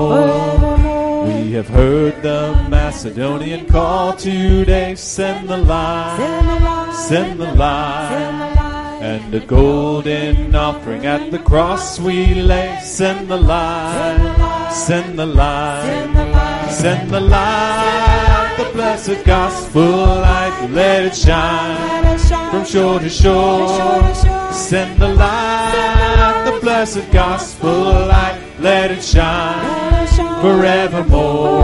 We have heard the Macedonian call today. Send the light, Send the light, send the send light. the light, And a golden offering at the cross we lay. Send the light, send the light, send the light, the blessed gospel light, let it shine let it shine from shore to from shore shore. to shore. Send the light, the blessed gospel light, let it shine forevermore.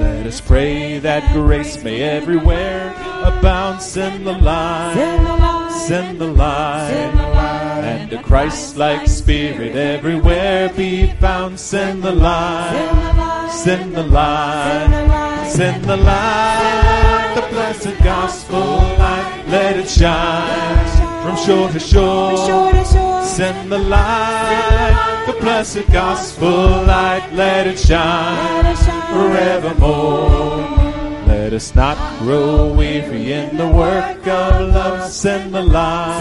Let us pray that grace may everywhere abound. Send the light, Send the light, and a Christ-like spirit everywhere be found. Send the light, send the light, send the light, the blessed gospel light. Let it shine from shore to shore shore. to shore. Send the light, the blessed gospel light. Let it shine Let it shine forevermore. Let us not grow weary in the work of love. Send the light,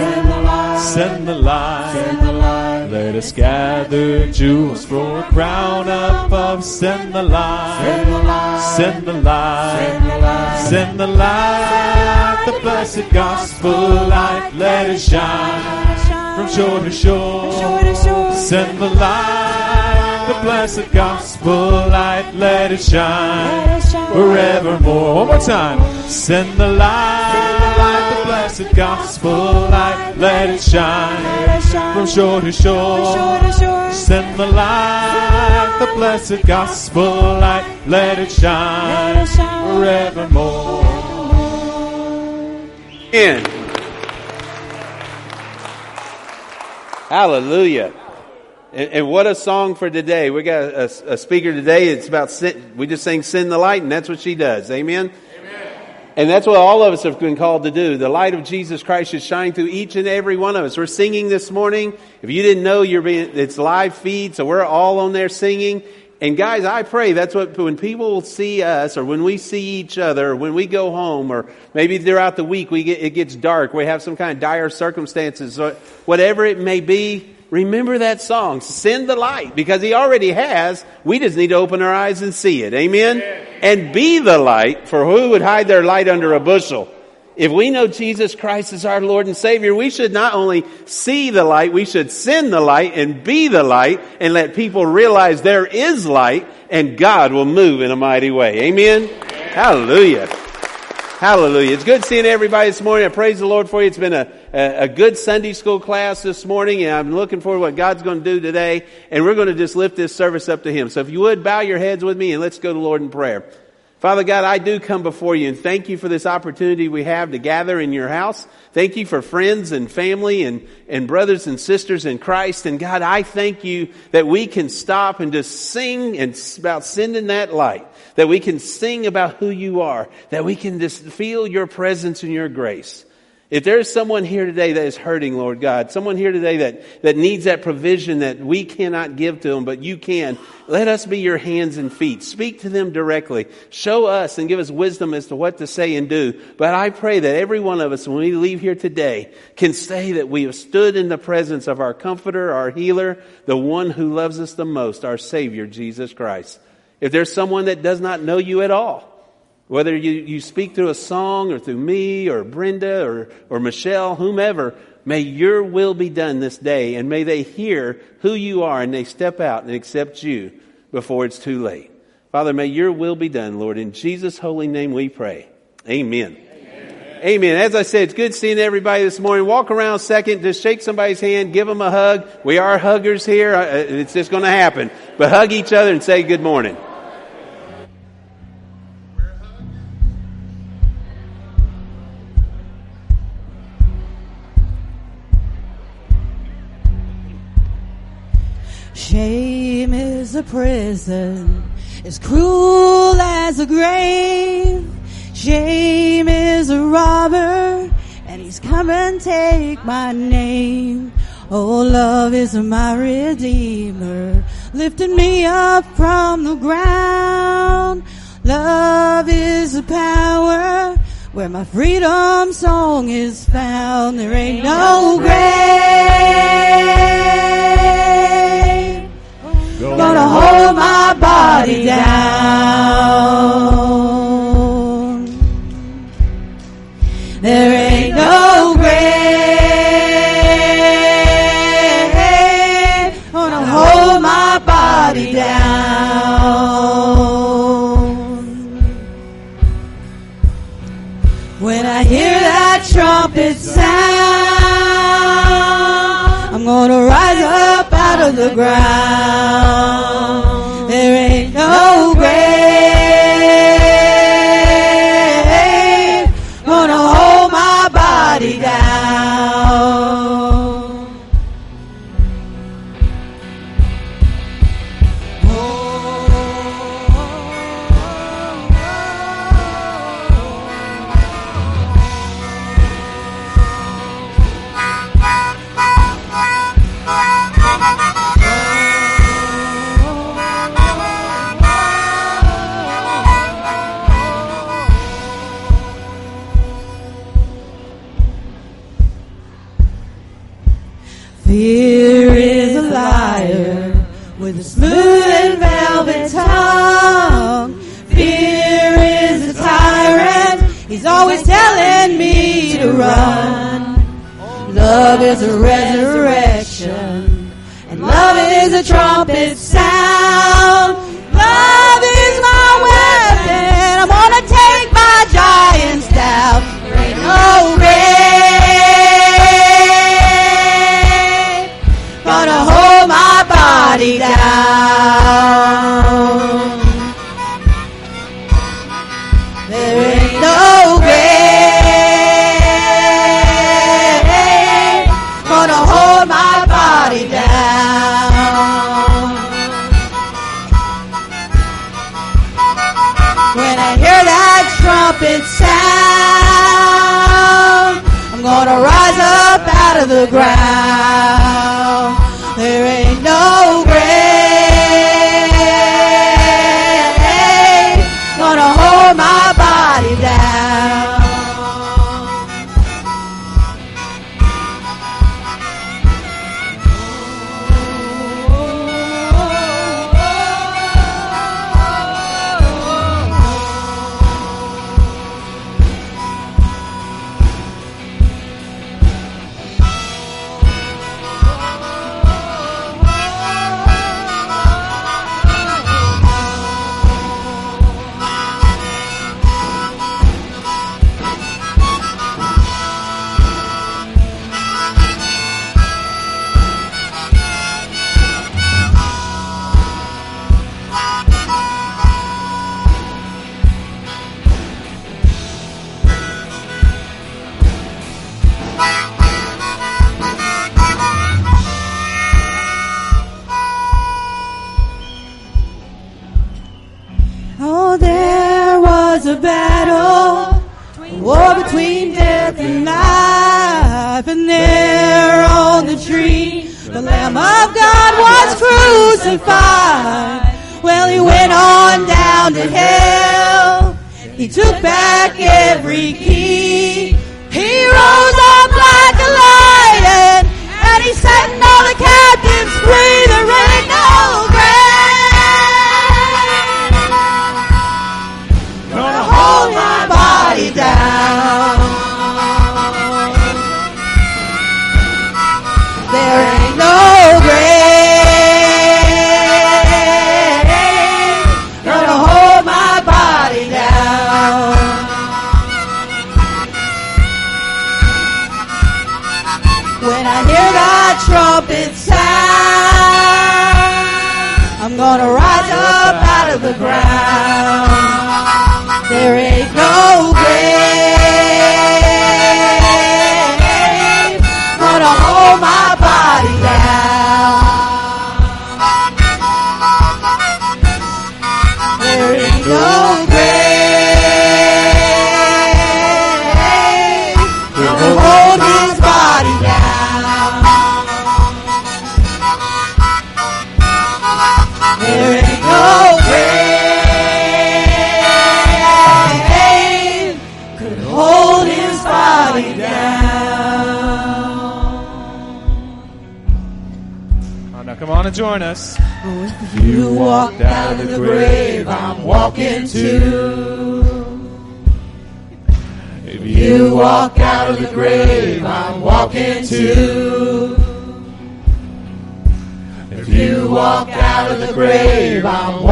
Send the light, Let us gather jewels for a crown above. Send the light, send the light, send the light, send the light, the blessed gospel light, let it shine from shore to shore. Send the light, the blessed gospel light, let it shine forevermore. One more time. Send the light, the blessed gospel light, let it shine from shore to shore. Send the light, the blessed gospel light, Let it shine forevermore. In. Hallelujah. And, and what a song for today. We got a, a speaker today. It's about, sin, we just sang Send the Light, and that's what she does. Amen? And that's what all of us have been called to do. The light of Jesus Christ should shine through each and every one of us. We're singing this morning. If you didn't know, you're being, it's live feed, so we're all on there singing. And guys, I pray that's what, when people see us or when we see each other, or when we go home or maybe throughout the week we get, it gets dark, we have some kind of dire circumstances, or whatever it may be, remember that song. Send the light because he already has. We just need to open our eyes and see it. Amen? And be the light for who would hide their light under a bushel? If we know Jesus Christ is our Lord and Savior, we should not only see the light, we should send the light and be the light and let people realize there is light and God will move in a mighty way. Amen? Hallelujah. Hallelujah. It's good seeing everybody this morning. I praise the Lord for you. It's been a, a, good Sunday school class this morning and I'm looking forward to what God's going to do today. And we're going to just lift this service up to Him. So if you would bow your heads with me and let's go to Lord in prayer. Father God, I do come before you and thank you for this opportunity we have to gather in your house. Thank you for friends and family and, and brothers and sisters in Christ. And God, I thank you that we can stop and just sing and about sending that light. That we can sing about who you are. That we can just feel your presence and your grace. If there's someone here today that is hurting, Lord God, someone here today that, that needs that provision that we cannot give to them, but you can, let us be your hands and feet. Speak to them directly. Show us and give us wisdom as to what to say and do. But I pray that every one of us, when we leave here today, can say that we have stood in the presence of our comforter, our healer, the one who loves us the most, our Savior, Jesus Christ. If there's someone that does not know you at all, whether you, you speak through a song or through me or Brenda or, or Michelle, whomever, may your will be done this day and may they hear who you are and they step out and accept you before it's too late. Father, may your will be done, Lord. In Jesus' holy name we pray. Amen. Amen. As I said, it's good seeing everybody this morning. Walk around second, just shake somebody's hand, give them a hug. We are huggers here. Uh, It's just going to happen. But hug each other and say good morning. Shame is a prison, as cruel as a grave. Shame is a robber, and he's come and take my name. Oh, love is my redeemer, lifting me up from the ground. Love is the power where my freedom song is found. There ain't no grave Gonna hold my body down. There is. the ground. to run. Love is a resurrection, and love is a trumpet sound. Love is my weapon. I'm gonna take my giants down. Rain, oh rain. Gonna hold my body down. the ground.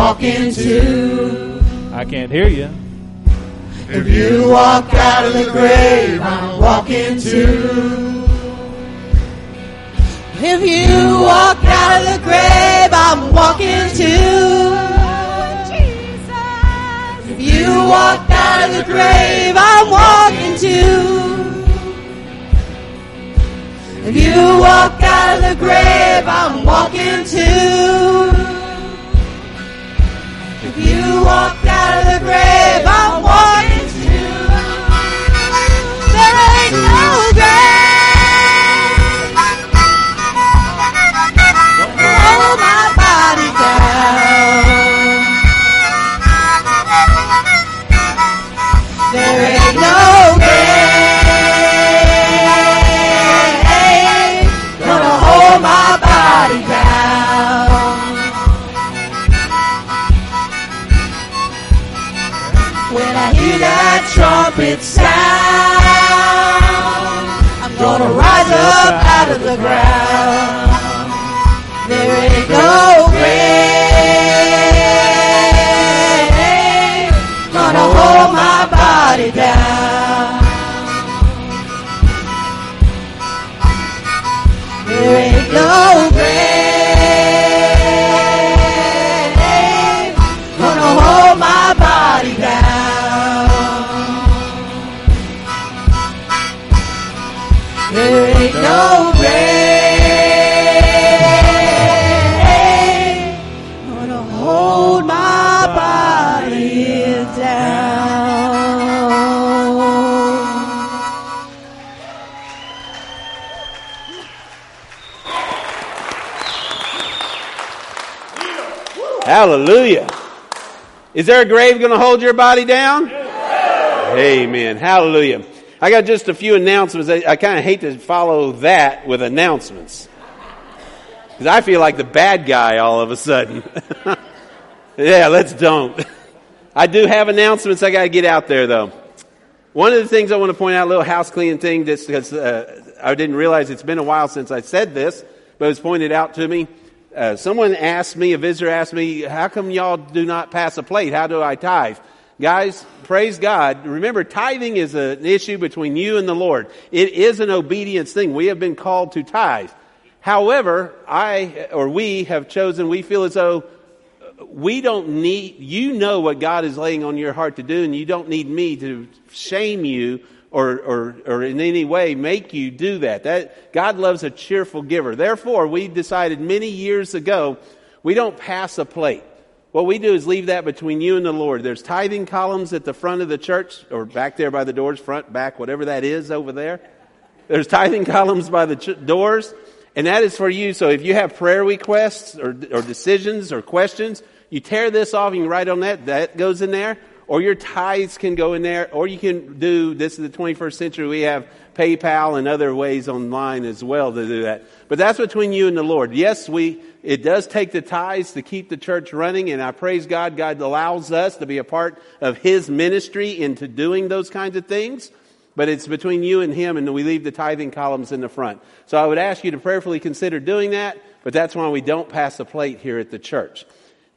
walk into. I can't hear you. If you walk out of the grave, I'm walking too. If you walk out of the grave, I'm walking too. If you walk out of the grave, I'm walking too. If you walk out of the grave, I'm walking too. You walked out of the grave, I'm walking ain't Hallelujah. Is there a grave going to hold your body down? Amen. Hallelujah. I got just a few announcements. I, I kind of hate to follow that with announcements. Because I feel like the bad guy all of a sudden. yeah, let's don't. I do have announcements I got to get out there though. One of the things I want to point out, a little house cleaning thing, just because uh, I didn't realize it's been a while since I said this, but it was pointed out to me. Uh, someone asked me, a visitor asked me, how come y'all do not pass a plate? How do I tithe? Guys, praise God. Remember, tithing is an issue between you and the Lord. It is an obedience thing. We have been called to tithe. However, I, or we have chosen, we feel as though we don't need, you know what God is laying on your heart to do, and you don't need me to shame you or, or, or in any way make you do that. That God loves a cheerful giver. Therefore, we decided many years ago, we don't pass a plate. What we do is leave that between you and the Lord. There's tithing columns at the front of the church, or back there by the doors, front, back, whatever that is over there. There's tithing columns by the ch- doors, and that is for you. So if you have prayer requests or, or decisions or questions, you tear this off and you write on that. That goes in there. Or your tithes can go in there. Or you can do, this is the 21st century, we have PayPal and other ways online as well to do that. But that's between you and the Lord. Yes, we, it does take the tithes to keep the church running, and I praise God, God allows us to be a part of His ministry into doing those kinds of things. But it's between you and Him, and we leave the tithing columns in the front. So I would ask you to prayerfully consider doing that, but that's why we don't pass the plate here at the church.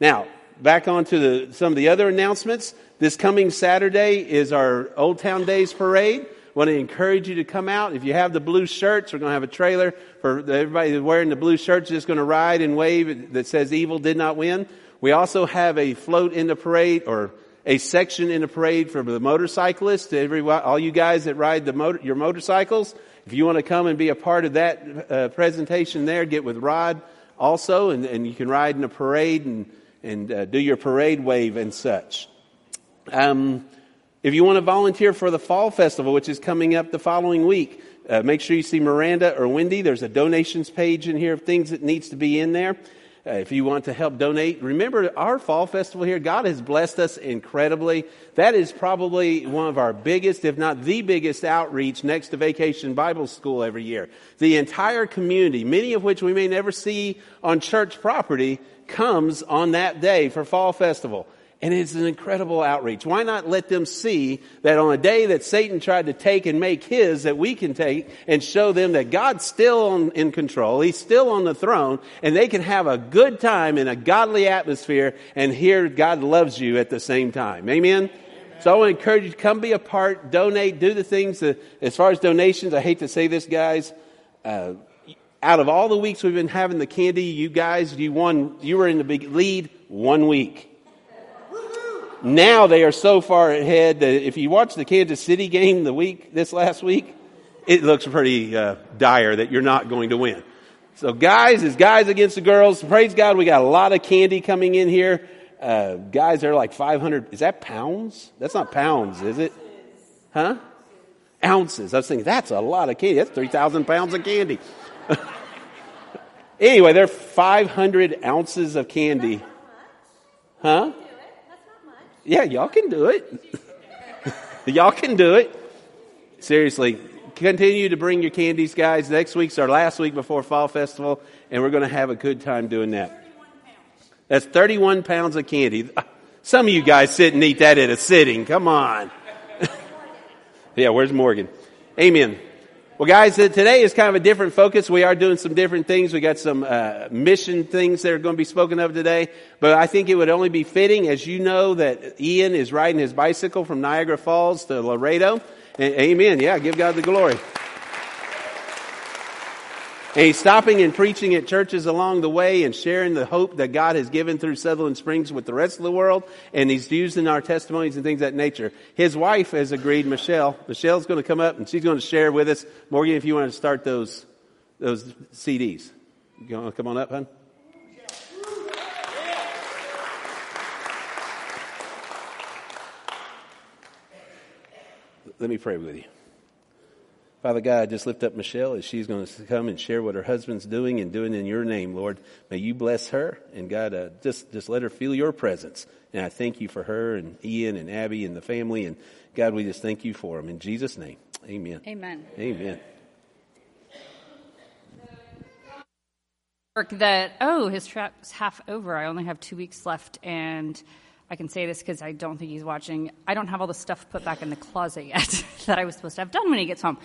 Now, back on to the, some of the other announcements. This coming Saturday is our Old Town Days parade. want to encourage you to come out. If you have the blue shirts, we're going to have a trailer for everybody wearing the blue shirts just going to ride and wave that says evil did not win. We also have a float in the parade or a section in the parade for the motorcyclists, to every, all you guys that ride the motor, your motorcycles. If you want to come and be a part of that uh, presentation there, get with Rod also, and, and you can ride in a parade and, and uh, do your parade wave and such. Um, if you want to volunteer for the Fall Festival, which is coming up the following week, uh, make sure you see Miranda or Wendy. There's a donations page in here of things that needs to be in there. Uh, if you want to help donate, remember our fall festival here. God has blessed us incredibly. That is probably one of our biggest, if not the biggest outreach next to Vacation Bible School every year. The entire community, many of which we may never see on church property, comes on that day for fall festival. And it's an incredible outreach. Why not let them see that on a day that Satan tried to take and make his, that we can take and show them that God's still in control. He's still on the throne and they can have a good time in a godly atmosphere and hear God loves you at the same time. Amen? So I want to encourage you to come be a part, donate, do the things. That, as far as donations, I hate to say this, guys. Uh, out of all the weeks we've been having the candy, you guys, you won. You were in the big lead one week. Now they are so far ahead that if you watch the Kansas City game the week this last week, it looks pretty uh, dire that you're not going to win. So guys is guys against the girls. Praise God, we got a lot of candy coming in here. Uh, guys are like 500. Is that pounds? That's not pounds, is it? Huh? Ounces. I was thinking that's a lot of candy. That's 3,000 pounds of candy. anyway, there are 500 ounces of candy. Huh? Yeah, y'all can do it. y'all can do it. Seriously, continue to bring your candies, guys. Next week's our last week before Fall Festival, and we're going to have a good time doing that. That's 31 pounds of candy. Some of you guys sit and eat that at a sitting. Come on. yeah, where's Morgan? Amen. Well, guys, today is kind of a different focus. We are doing some different things. We got some uh, mission things that are going to be spoken of today. But I think it would only be fitting, as you know, that Ian is riding his bicycle from Niagara Falls to Laredo. Amen. Yeah, give God the glory. And he's stopping and preaching at churches along the way and sharing the hope that God has given through Sutherland Springs with the rest of the world. And he's using our testimonies and things of that nature. His wife has agreed, Michelle. Michelle's going to come up and she's going to share with us. Morgan, if you want to start those, those CDs. You want to come on up, hon? Let me pray with you. Father God, I just lift up Michelle as she's going to come and share what her husband's doing and doing in your name, Lord. May you bless her and God, uh, just, just let her feel your presence. And I thank you for her and Ian and Abby and the family. And God, we just thank you for them. In Jesus' name, amen. Amen. Amen. That, oh, his trap's half over. I only have two weeks left. And I can say this because I don't think he's watching. I don't have all the stuff put back in the closet yet that I was supposed to have done when he gets home.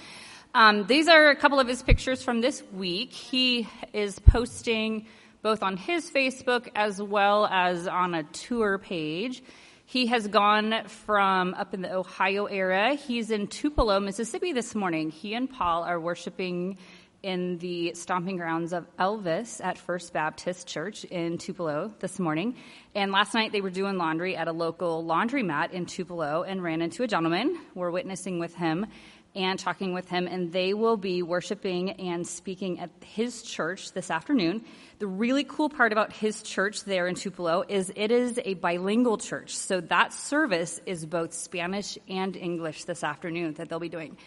Um, these are a couple of his pictures from this week. He is posting both on his Facebook as well as on a tour page. He has gone from up in the Ohio area. He's in Tupelo, Mississippi this morning. He and Paul are worshiping in the stomping grounds of Elvis at First Baptist Church in Tupelo this morning. And last night they were doing laundry at a local laundromat in Tupelo and ran into a gentleman. We're witnessing with him and talking with him, and they will be worshiping and speaking at his church this afternoon. The really cool part about his church there in Tupelo is it is a bilingual church. So that service is both Spanish and English this afternoon that they'll be doing.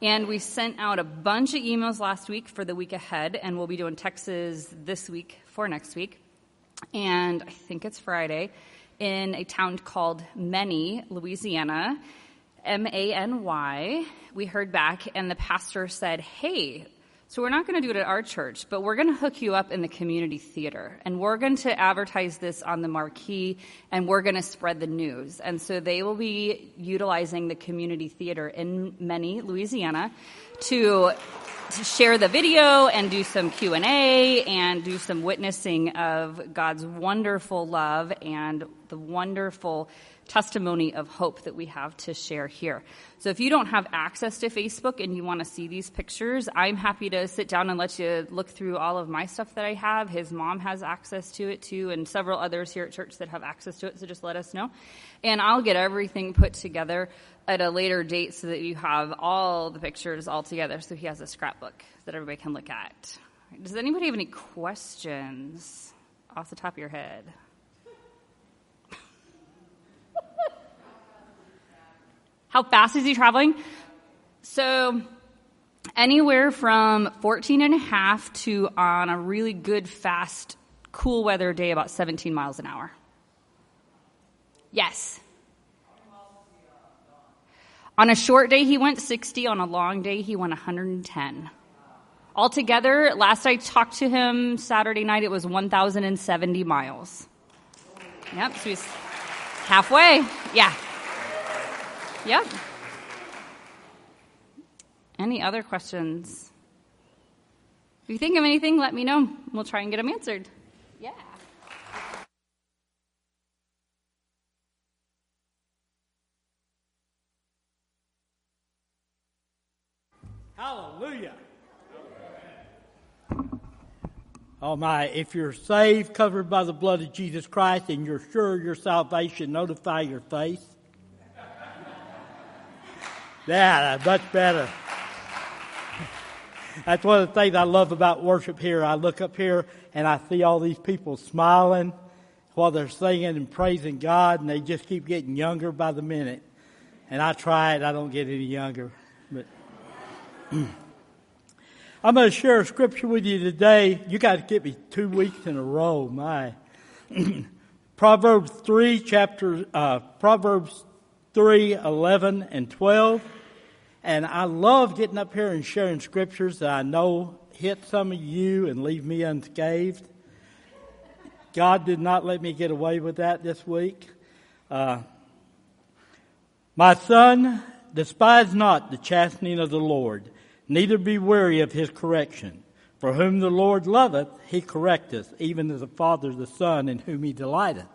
And we sent out a bunch of emails last week for the week ahead, and we'll be doing Texas this week for next week. And I think it's Friday in a town called Many, Louisiana. M A N Y. We heard back, and the pastor said, Hey, so we're not going to do it at our church, but we're going to hook you up in the community theater. And we're going to advertise this on the marquee and we're going to spread the news. And so they will be utilizing the community theater in Many, Louisiana to, to share the video and do some Q&A and do some witnessing of God's wonderful love and the wonderful testimony of hope that we have to share here. So if you don't have access to Facebook and you want to see these pictures, I'm happy to sit down and let you look through all of my stuff that I have. His mom has access to it too, and several others here at church that have access to it, so just let us know. And I'll get everything put together at a later date so that you have all the pictures all together so he has a scrapbook that everybody can look at. Does anybody have any questions off the top of your head? How fast is he traveling? So, anywhere from 14 and a half to on a really good, fast, cool weather day, about 17 miles an hour. Yes. On a short day, he went 60. On a long day, he went 110. Altogether, last I talked to him Saturday night, it was 1,070 miles. Yep, so he's halfway. Yeah. Yep. Any other questions? If you think of anything, let me know. We'll try and get them answered. Yeah. Hallelujah. Oh my, if you're saved, covered by the blood of Jesus Christ, and you're sure your salvation, notify your faith. Yeah, much better. That's one of the things I love about worship here. I look up here and I see all these people smiling while they're singing and praising God, and they just keep getting younger by the minute. And I try it, I don't get any younger. But I'm going to share a scripture with you today. You got to get me two weeks in a row, my. Proverbs 3, chapter, uh, Proverbs 3, 11 and 12. And I love getting up here and sharing scriptures that I know hit some of you and leave me unscathed. God did not let me get away with that this week. Uh, my son, despise not the chastening of the Lord, neither be weary of his correction. For whom the Lord loveth, he correcteth, even as a father the son in whom he delighteth.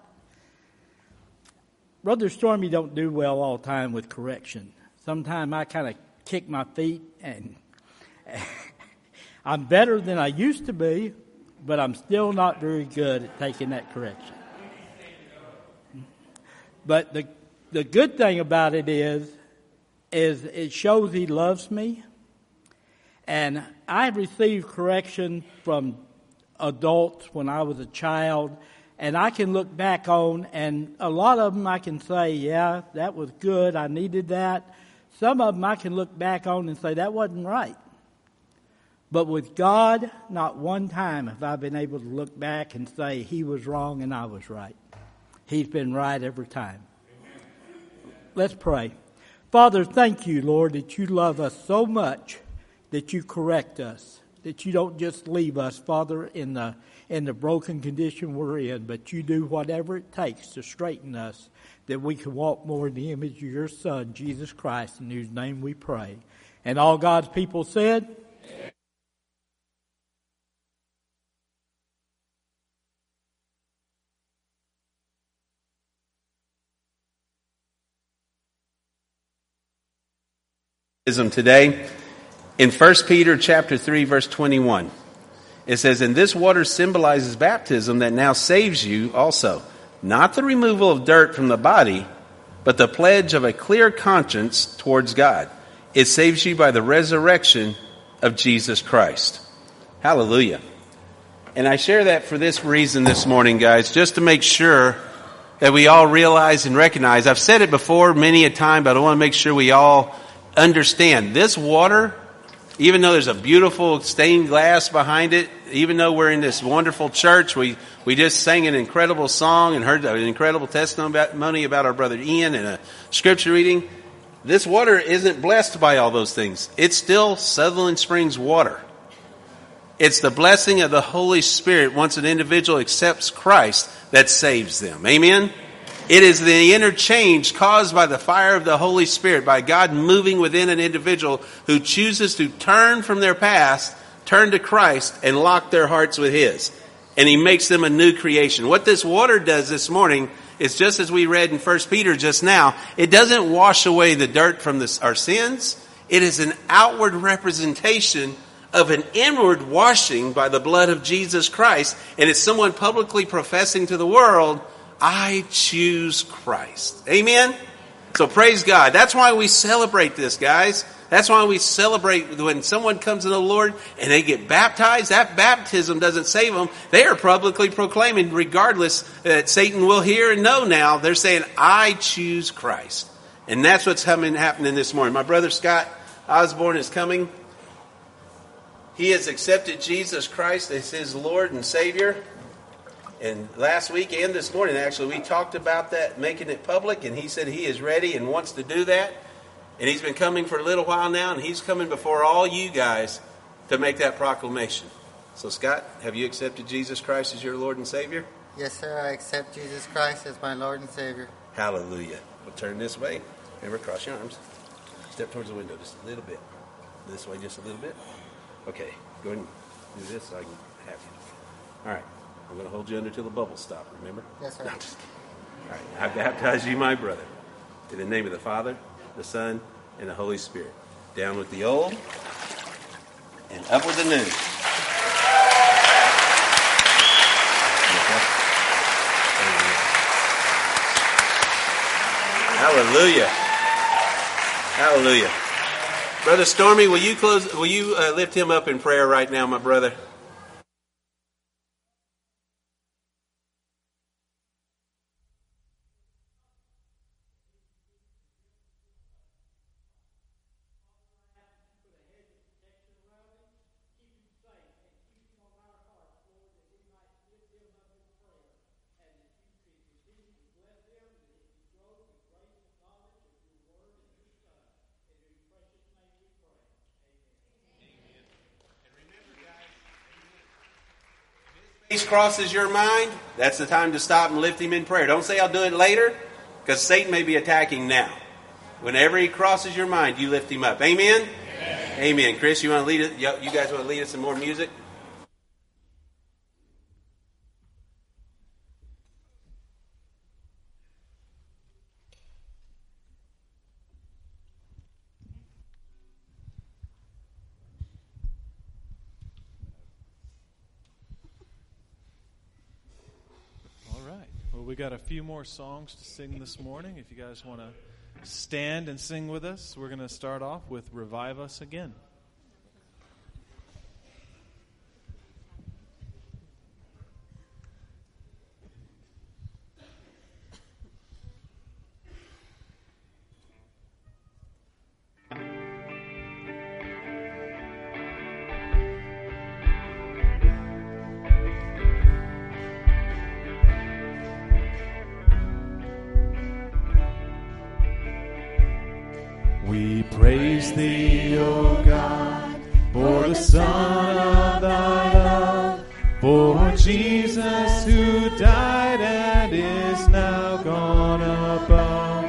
Brother Stormy don't do well all the time with correction. Sometimes I kind of kick my feet and I'm better than I used to be, but I'm still not very good at taking that correction. But the the good thing about it is is it shows he loves me. And I received correction from adults when I was a child, and I can look back on, and a lot of them I can say, yeah, that was good, I needed that. Some of them I can look back on and say, that wasn't right. But with God, not one time have I been able to look back and say, He was wrong and I was right. He's been right every time. Let's pray. Father, thank you, Lord, that you love us so much that you correct us, that you don't just leave us, Father, in the in the broken condition we're in, but you do whatever it takes to straighten us, that we can walk more in the image of your Son, Jesus Christ, in whose name we pray. And all God's people said, today in 1 Peter chapter 3 verse 21. It says, and this water symbolizes baptism that now saves you also. Not the removal of dirt from the body, but the pledge of a clear conscience towards God. It saves you by the resurrection of Jesus Christ. Hallelujah. And I share that for this reason this morning, guys, just to make sure that we all realize and recognize. I've said it before many a time, but I want to make sure we all understand this water, even though there's a beautiful stained glass behind it, even though we're in this wonderful church, we, we just sang an incredible song and heard an incredible testimony about our brother Ian and a scripture reading. This water isn't blessed by all those things. It's still Sutherland Springs water. It's the blessing of the Holy Spirit once an individual accepts Christ that saves them. Amen? It is the interchange caused by the fire of the Holy Spirit, by God moving within an individual who chooses to turn from their past, turn to Christ, and lock their hearts with His. And He makes them a new creation. What this water does this morning is just as we read in 1 Peter just now, it doesn't wash away the dirt from this, our sins. It is an outward representation of an inward washing by the blood of Jesus Christ. And it's someone publicly professing to the world, I choose Christ. Amen? So praise God. That's why we celebrate this, guys. That's why we celebrate when someone comes to the Lord and they get baptized. That baptism doesn't save them. They are publicly proclaiming, regardless that Satan will hear and know now, they're saying, I choose Christ. And that's what's coming, happening this morning. My brother Scott Osborne is coming. He has accepted Jesus Christ as his Lord and Savior. And last week and this morning, actually, we talked about that, making it public, and he said he is ready and wants to do that. And he's been coming for a little while now, and he's coming before all you guys to make that proclamation. So, Scott, have you accepted Jesus Christ as your Lord and Savior? Yes, sir. I accept Jesus Christ as my Lord and Savior. Hallelujah. We'll turn this way. Remember, cross your arms. Step towards the window just a little bit. This way just a little bit. Okay, go ahead and do this so I can have you. All right. I'm going to hold you under till the bubbles stop, remember? Yes, sir. No, All right. I baptize you, my brother, in the name of the Father, the Son, and the Holy Spirit. Down with the old and up with the new. Hallelujah. Hallelujah. Brother Stormy, will you close will you uh, lift him up in prayer right now, my brother? crosses your mind, that's the time to stop and lift him in prayer. Don't say, I'll do it later, because Satan may be attacking now. Whenever he crosses your mind, you lift him up. Amen? Amen. Amen. Chris, you want to lead it? You guys want to lead us some more music? few more songs to sing this morning. If you guys want to stand and sing with us, we're going to start off with Revive Us Again. O God, for the Son of thy love, for Jesus who died and is now gone above.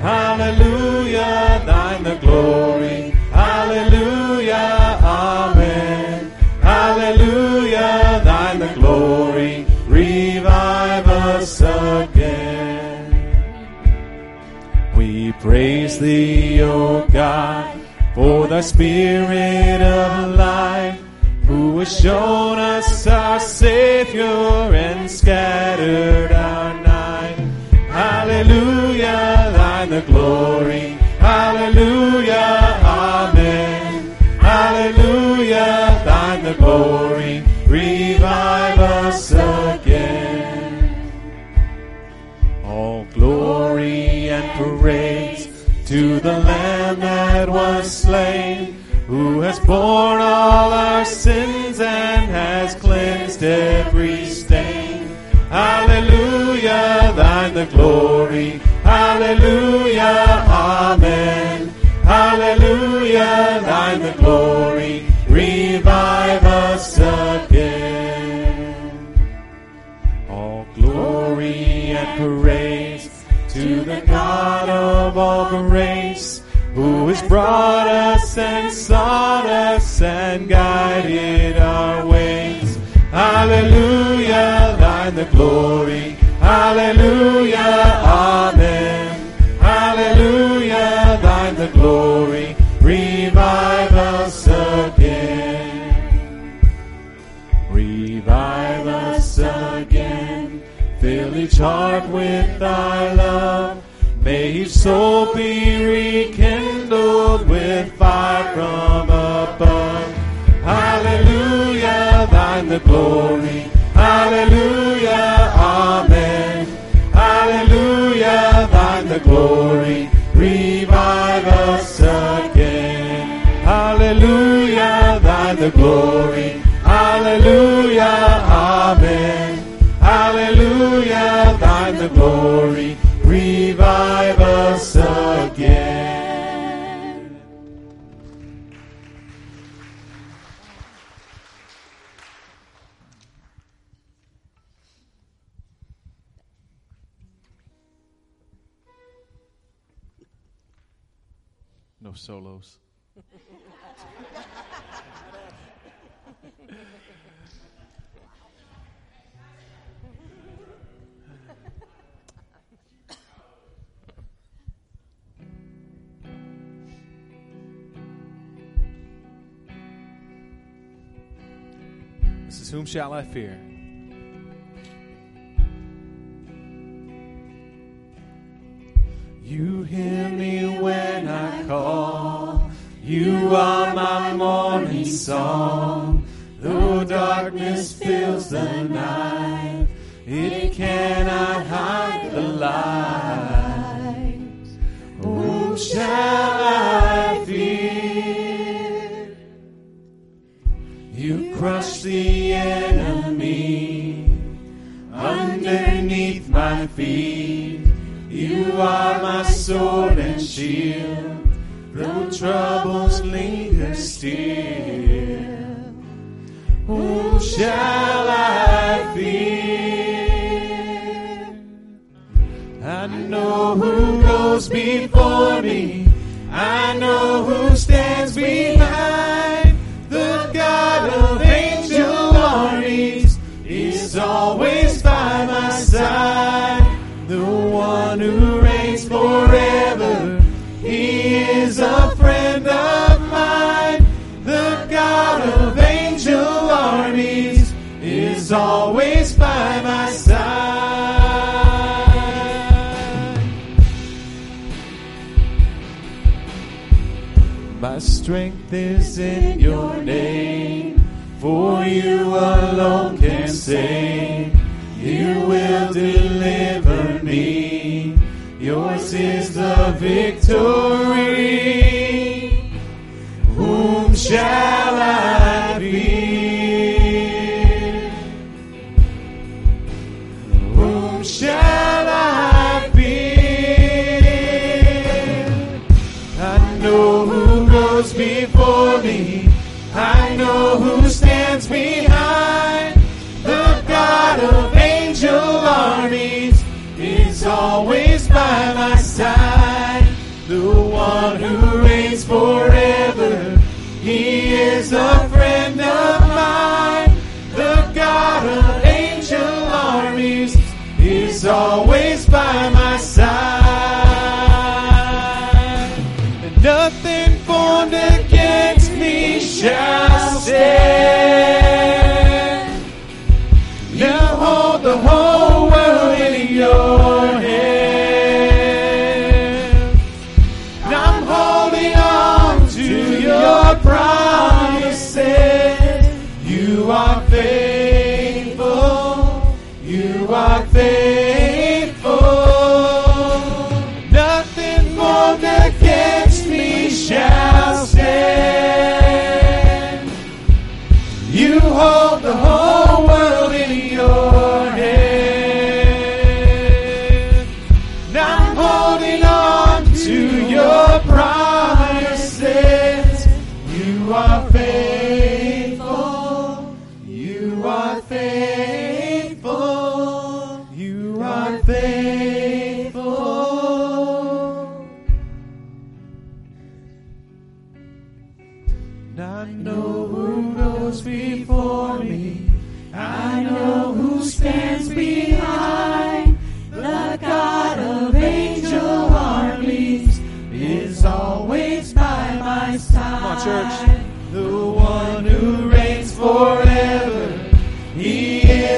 Hallelujah, thine the glory. Hallelujah, Amen. Hallelujah, thine the glory. Revive us again. We praise thee, O God for the Spirit of life, who has shown us our Savior and scattered our night. Hallelujah, thine the glory. Hallelujah, Amen. Hallelujah, thine the glory. Revive us again. All glory and praise to the Lamb Lamb that was slain, who has borne all our sins and has cleansed every stain. Hallelujah, thine the glory. Hallelujah, amen. Hallelujah, thine the glory. Revive us again. All glory and praise to the God of all grace who has brought us and sought us and guided our ways. Hallelujah, thine the glory. Hallelujah, amen. Hallelujah, thine the glory. Revive us again. Revive us again. Fill each heart with thy love. May each soul be rekindled kindled with fire from above. Hallelujah, thine the glory. Hallelujah, amen. Hallelujah, thine the glory. Revive us again. Hallelujah, thine the glory. Hallelujah, amen. Hallelujah, thine the glory. solos. this is Whom Shall I Fear? You hear me when I call. You are my morning song. Though darkness fills the night, it cannot hide the light. sin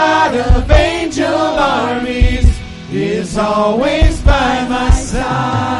God of angel armies is always by my side.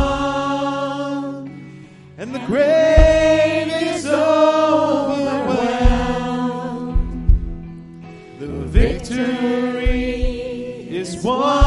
and the grave is overwhelmed. The victory is won.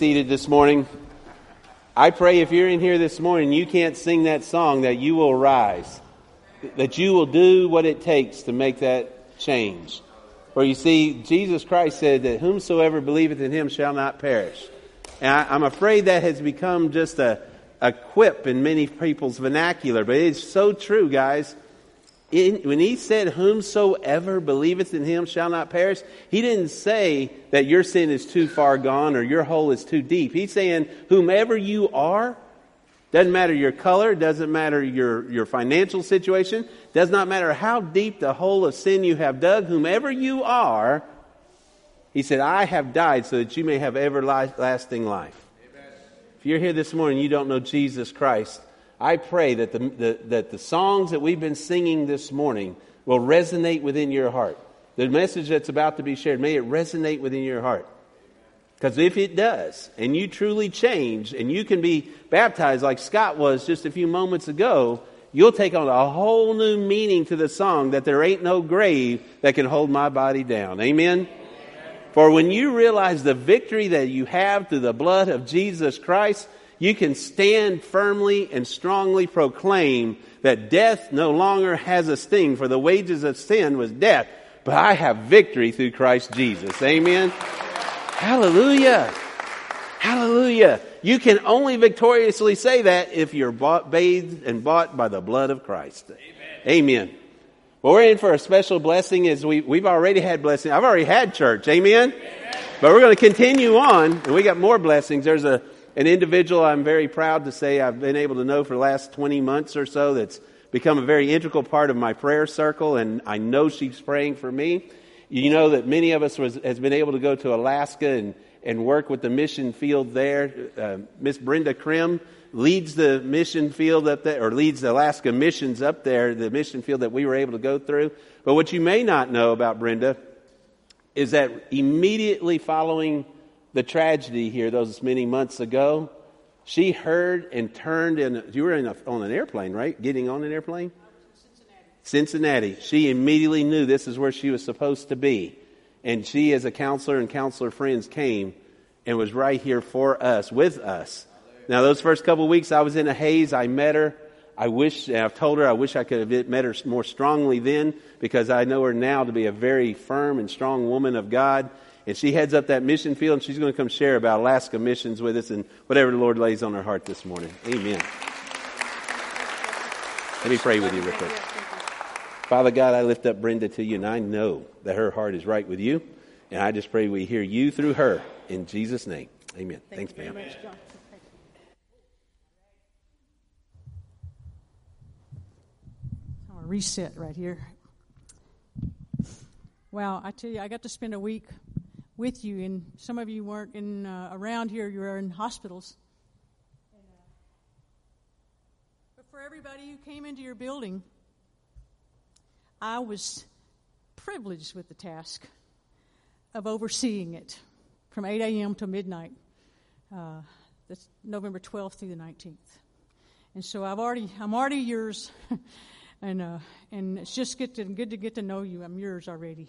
Seated this morning. I pray if you're in here this morning, you can't sing that song, that you will rise, that you will do what it takes to make that change. For you see, Jesus Christ said that whomsoever believeth in him shall not perish. And I, I'm afraid that has become just a, a quip in many people's vernacular, but it's so true, guys. In, when he said, Whomsoever believeth in him shall not perish, he didn't say that your sin is too far gone or your hole is too deep. He's saying, Whomever you are, doesn't matter your color, doesn't matter your, your financial situation, does not matter how deep the hole of sin you have dug, whomever you are, he said, I have died so that you may have everlasting life. If you're here this morning you don't know Jesus Christ, I pray that the, the, that the songs that we've been singing this morning will resonate within your heart. the message that's about to be shared, may it resonate within your heart. Because if it does, and you truly change, and you can be baptized like Scott was just a few moments ago, you'll take on a whole new meaning to the song that there ain't no grave that can hold my body down. Amen? For when you realize the victory that you have through the blood of Jesus Christ, you can stand firmly and strongly proclaim that death no longer has a sting, for the wages of sin was death, but I have victory through Christ Jesus. Amen? Hallelujah. Hallelujah. You can only victoriously say that if you're bought, bathed and bought by the blood of Christ. Amen. Amen. Well, we're in for a special blessing as we, we've already had blessing. I've already had church. Amen. Amen. But we're going to continue on and we got more blessings. There's a, an individual I'm very proud to say I've been able to know for the last 20 months or so that's become a very integral part of my prayer circle and I know she's praying for me. You know that many of us was, has been able to go to Alaska and, and work with the mission field there. Uh, Miss Brenda Krim leads the mission field up there, or leads the Alaska missions up there, the mission field that we were able to go through. But what you may not know about Brenda is that immediately following the tragedy here, those many months ago, she heard and turned in. You were in a, on an airplane, right? Getting on an airplane? Cincinnati. Cincinnati. She immediately knew this is where she was supposed to be. And she, as a counselor and counselor friends, came and was right here for us, with us. Now, those first couple of weeks, I was in a haze. I met her. I wish, I've told her, I wish I could have met her more strongly then because I know her now to be a very firm and strong woman of God. And she heads up that mission field and she's going to come share about Alaska missions with us and whatever the Lord lays on her heart this morning. Amen. Let me pray with you real quick. Father God, I lift up Brenda to you and I know that her heart is right with you. And I just pray we hear you through her in Jesus' name. Amen. Thank Thanks, ma'am. reset right here. Well, I tell you, I got to spend a week with you, and some of you weren't in uh, around here; you were in hospitals. But for everybody who came into your building, I was privileged with the task of overseeing it from 8 a.m. to midnight. Uh, that's November 12th through the 19th. And so I've already, I'm already yours. and uh, and it's just good to good to get to know you. I'm yours already,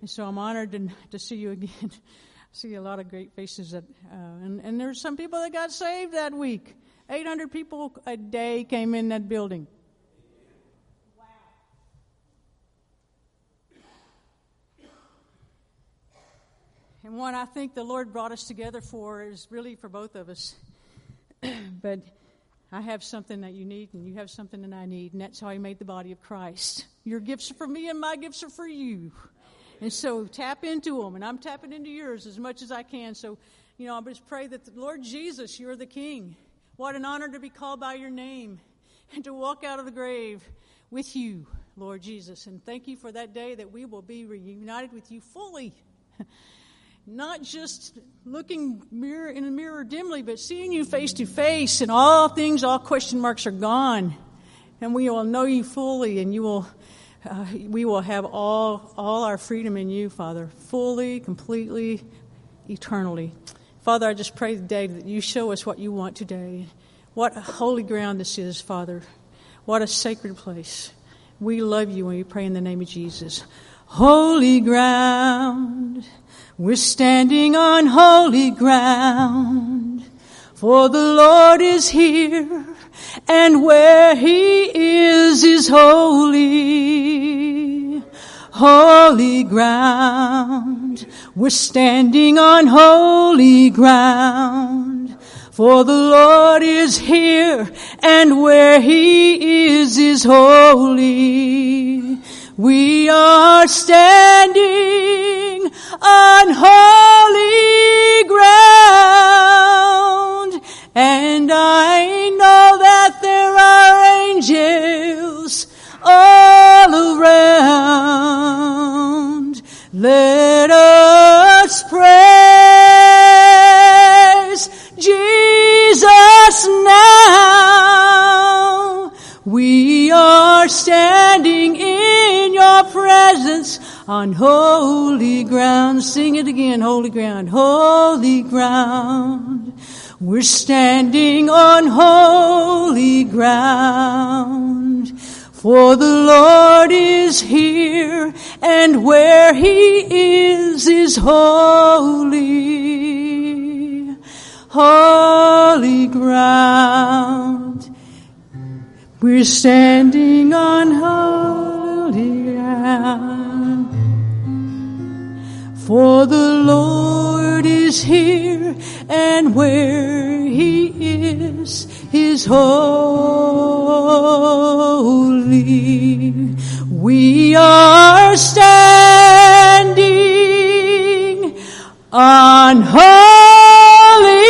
and so I'm honored to, to see you again. see a lot of great faces that, uh, and and there's some people that got saved that week. 800 people a day came in that building. Wow. And what I think the Lord brought us together for is really for both of us. but I have something that you need, and you have something that I need, and that's how He made the body of Christ. Your gifts are for me, and my gifts are for you. And so tap into them, and I'm tapping into yours as much as I can. So, you know, I just pray that the Lord Jesus, you're the King. What an honor to be called by your name and to walk out of the grave with you, Lord Jesus. And thank you for that day that we will be reunited with you fully. not just looking mirror in a mirror dimly, but seeing you face to face, and all things, all question marks are gone, and we will know you fully, and you will, uh, we will have all all our freedom in you, Father, fully, completely, eternally. Father, I just pray today that you show us what you want today. What a holy ground this is, Father. What a sacred place. We love you and we pray in the name of Jesus. Holy ground we're standing on holy ground, for the Lord is here, and where He is is holy. Holy ground, we're standing on holy ground, for the Lord is here, and where He is is holy. We are standing on holy ground, and I know that there are angels all around. Let us praise Jesus now. We are standing in your presence on holy ground. Sing it again, holy ground, holy ground. We're standing on holy ground. For the Lord is here, and where He is is holy, holy ground. We're standing on holy ground. For the Lord is here, and where He is is holy. We are standing on holy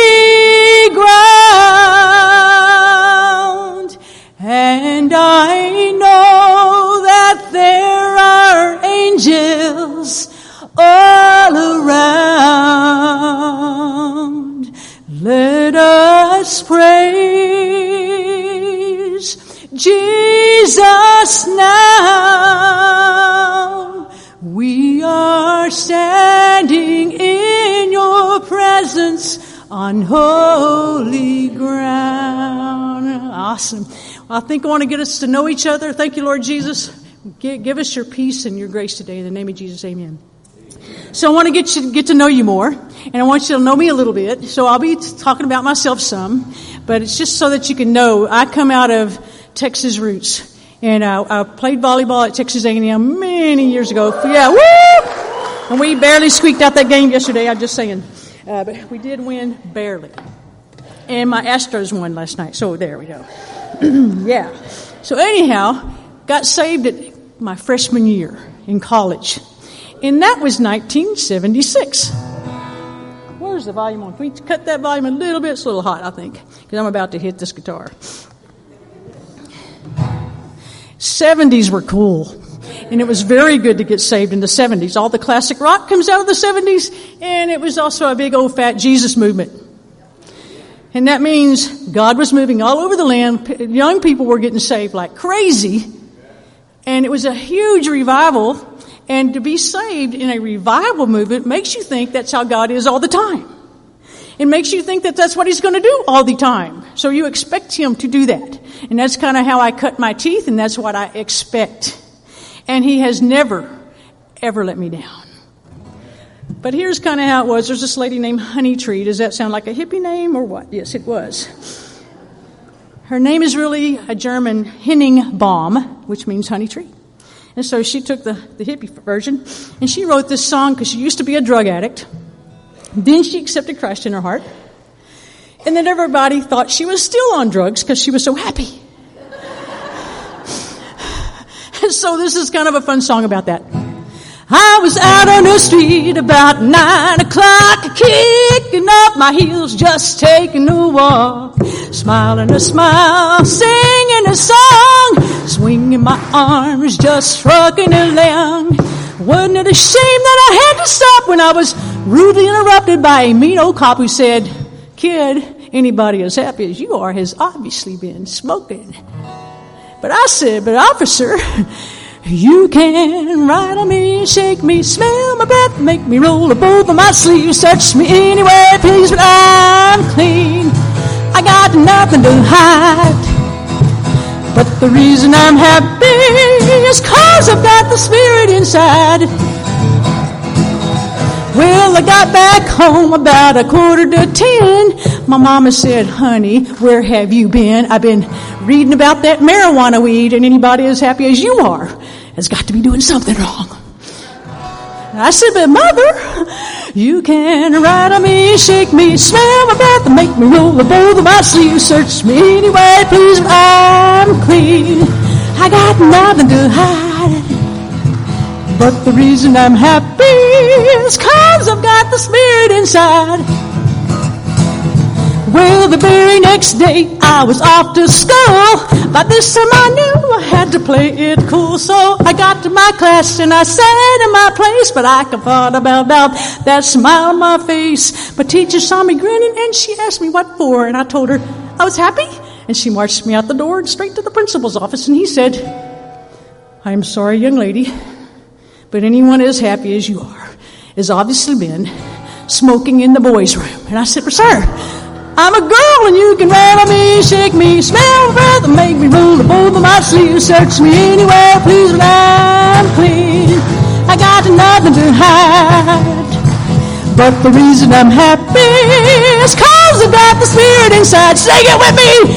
Jesus now. We are standing in your presence on holy ground. Awesome. Well, I think I want to get us to know each other. Thank you, Lord Jesus. Give, us your peace and your grace today. In the name of Jesus, amen. So I want to get you get to know you more, and I want you to know me a little bit. So I'll be talking about myself some, but it's just so that you can know I come out of Texas roots, and I, I played volleyball at Texas A&M many years ago. Yeah, woo! And we barely squeaked out that game yesterday. I'm just saying, uh, but we did win barely, and my Astros won last night. So there we go. yeah. So anyhow, got saved at my freshman year in college. And that was 1976. Where's the volume on? Can we cut that volume a little bit? It's a little hot, I think, because I'm about to hit this guitar. 70s were cool. And it was very good to get saved in the 70s. All the classic rock comes out of the 70s, and it was also a big old fat Jesus movement. And that means God was moving all over the land. Young people were getting saved like crazy. And it was a huge revival. And to be saved in a revival movement makes you think that's how God is all the time. It makes you think that that's what He's going to do all the time. So you expect Him to do that. And that's kind of how I cut my teeth, and that's what I expect. And He has never, ever let me down. But here's kind of how it was. There's this lady named Honey Tree. Does that sound like a hippie name or what? Yes, it was. Her name is really a German Henigbaum, which means honey tree. And so she took the, the hippie version and she wrote this song because she used to be a drug addict. Then she accepted Christ in her heart. And then everybody thought she was still on drugs because she was so happy. and so this is kind of a fun song about that. I was out on the street about nine o'clock, kicking up my heels, just taking a walk, smiling a smile, singing a song, swinging my arms, just trucking along. Wasn't it a shame that I had to stop when I was rudely interrupted by a mean old cop who said, Kid, anybody as happy as you are has obviously been smoking. But I said, But officer, you can ride on me, shake me, smell my breath, make me roll up of my sleeves, touch me anywhere, please, but I'm clean. I got nothing to hide. But the reason I'm happy is cause I've got the spirit inside. Well, I got back home about a quarter to ten. My mama said, honey, where have you been? I've been reading about that marijuana weed and anybody as happy as you are has got to be doing something wrong. I said, but mother, you can ride on me, shake me, smell my breath, and make me roll the both of my sleeves. Search me anyway, please, but I'm clean. I got nothing to hide. But the reason I'm happy is cause I've got the spirit inside. Well, the very next day I was off to school. By this time I knew I had to play it cool. So I got to my class and I sat in my place. But I could thought about, about that smile on my face. My teacher saw me grinning and she asked me what for. And I told her I was happy. And she marched me out the door and straight to the principal's office. And he said, I'm sorry, young lady, But anyone as happy as you are has obviously been smoking in the boys' room. And I said, sir, I'm a girl and you can rattle me, shake me, smell my breath and make me roll the both of my sleeves. Search me anywhere, please, but I'm clean. I got nothing to hide. But the reason I'm happy is cause I got the spirit inside. Sing it with me.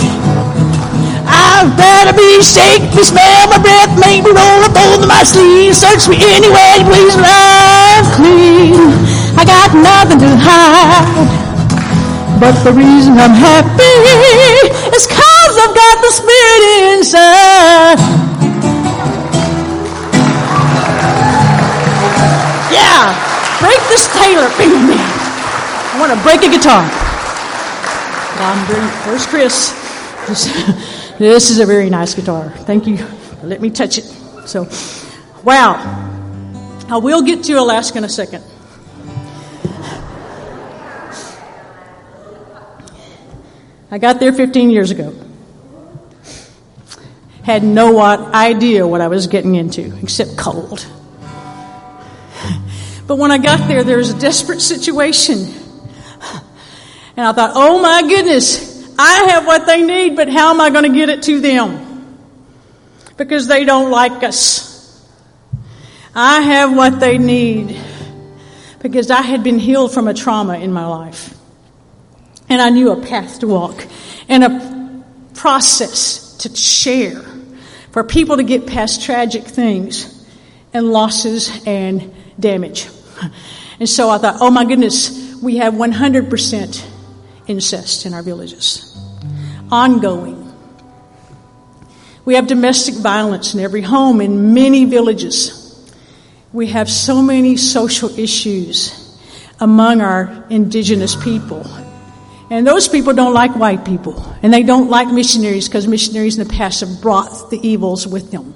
I'd rather be shake me, smell my breath, make me roll up both of my sleeves. Search me anywhere please, but I'm clean. I got nothing to hide. But the reason I'm happy is cause I've got the spirit inside. Yeah, break this Taylor with me. I want to break a guitar. I'm bringing, where's Chris? This, this is a very nice guitar. Thank you Let me touch it. So, wow. I will get to Alaska in a second. I got there 15 years ago. Had no idea what I was getting into, except cold. But when I got there, there was a desperate situation. And I thought, oh my goodness, I have what they need, but how am I going to get it to them? Because they don't like us. I have what they need because I had been healed from a trauma in my life. And I knew a path to walk and a process to share for people to get past tragic things and losses and damage. And so I thought, oh my goodness, we have 100% incest in our villages. Ongoing. We have domestic violence in every home in many villages. We have so many social issues among our indigenous people. And those people don't like white people. And they don't like missionaries because missionaries in the past have brought the evils with them.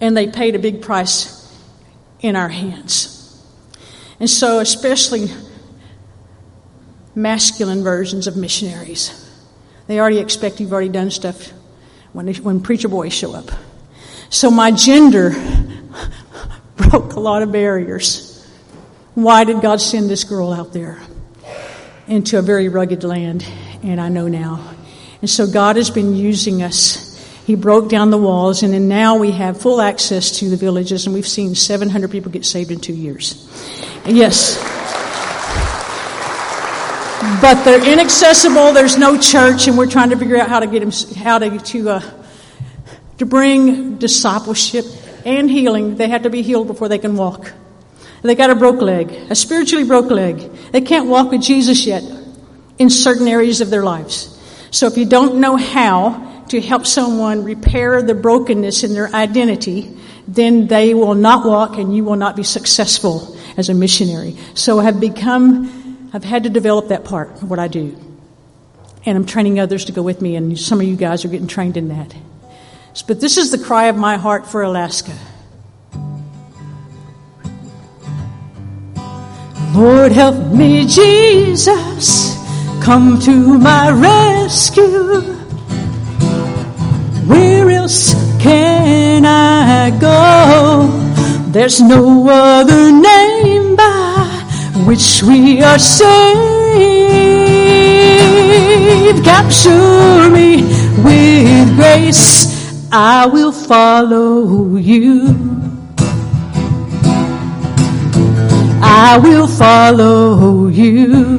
And they paid a big price in our hands. And so, especially masculine versions of missionaries, they already expect you've already done stuff when, they, when preacher boys show up. So, my gender broke a lot of barriers. Why did God send this girl out there into a very rugged land? And I know now. And so, God has been using us he broke down the walls, and then now we have full access to the villages, and we've seen 700 people get saved in two years. Yes. But they're inaccessible. There's no church, and we're trying to figure out how to get them, how to to uh, to bring discipleship and healing. They have to be healed before they can walk. They got a broke leg, a spiritually broke leg. They can't walk with Jesus yet in certain areas of their lives. So if you don't know how, to help someone repair the brokenness in their identity, then they will not walk and you will not be successful as a missionary. So I have become, I've had to develop that part of what I do. And I'm training others to go with me, and some of you guys are getting trained in that. But this is the cry of my heart for Alaska. Lord, help me, Jesus. Come to my rescue. Where else can I go? There's no other name by which we are saved. Capture me with grace. I will follow you. I will follow you.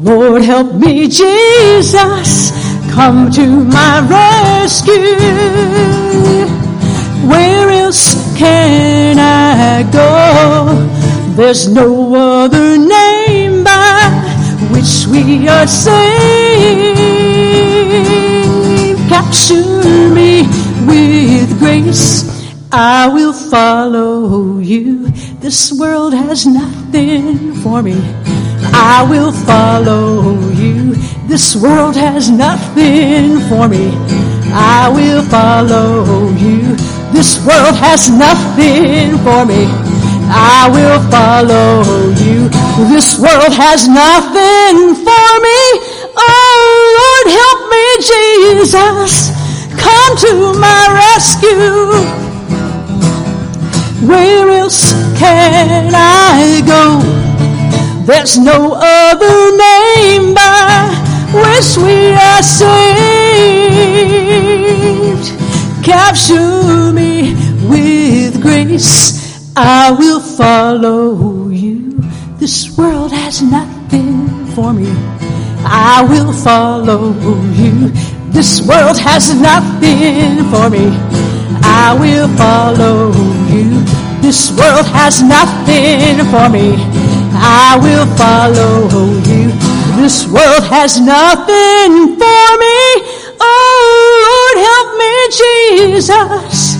Lord, help me, Jesus. Come to my rescue. Where else can I go? There's no other name by which we are saved. Capture me with grace. I will follow you. This world has nothing for me. I will follow you. This world has nothing for me. I will follow you. This world has nothing for me. I will follow you. This world has nothing for me. Oh Lord, help me, Jesus. come to my rescue. Where else can I go? There's no other name by which we are saved. Capture me with grace. I will follow you. This world has nothing for me. I will follow you. This world has nothing for me. I will follow. This world has nothing for me. I will follow you. This world has nothing for me. Oh Lord, help me, Jesus.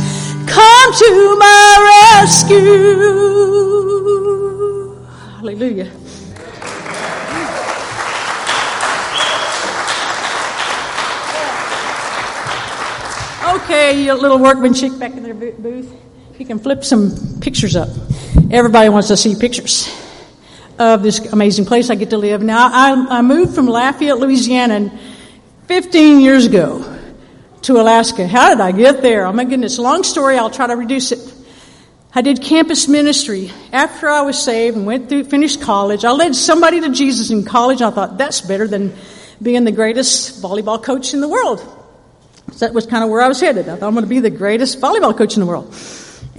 Come to my rescue. Hallelujah. Okay, you little workmanship back in their booth. You can flip some pictures up. Everybody wants to see pictures of this amazing place I get to live. Now, I, I moved from Lafayette, Louisiana 15 years ago to Alaska. How did I get there? Oh my goodness, long story, I'll try to reduce it. I did campus ministry after I was saved and went through, finished college. I led somebody to Jesus in college. I thought that's better than being the greatest volleyball coach in the world. So that was kind of where I was headed. I thought I'm going to be the greatest volleyball coach in the world.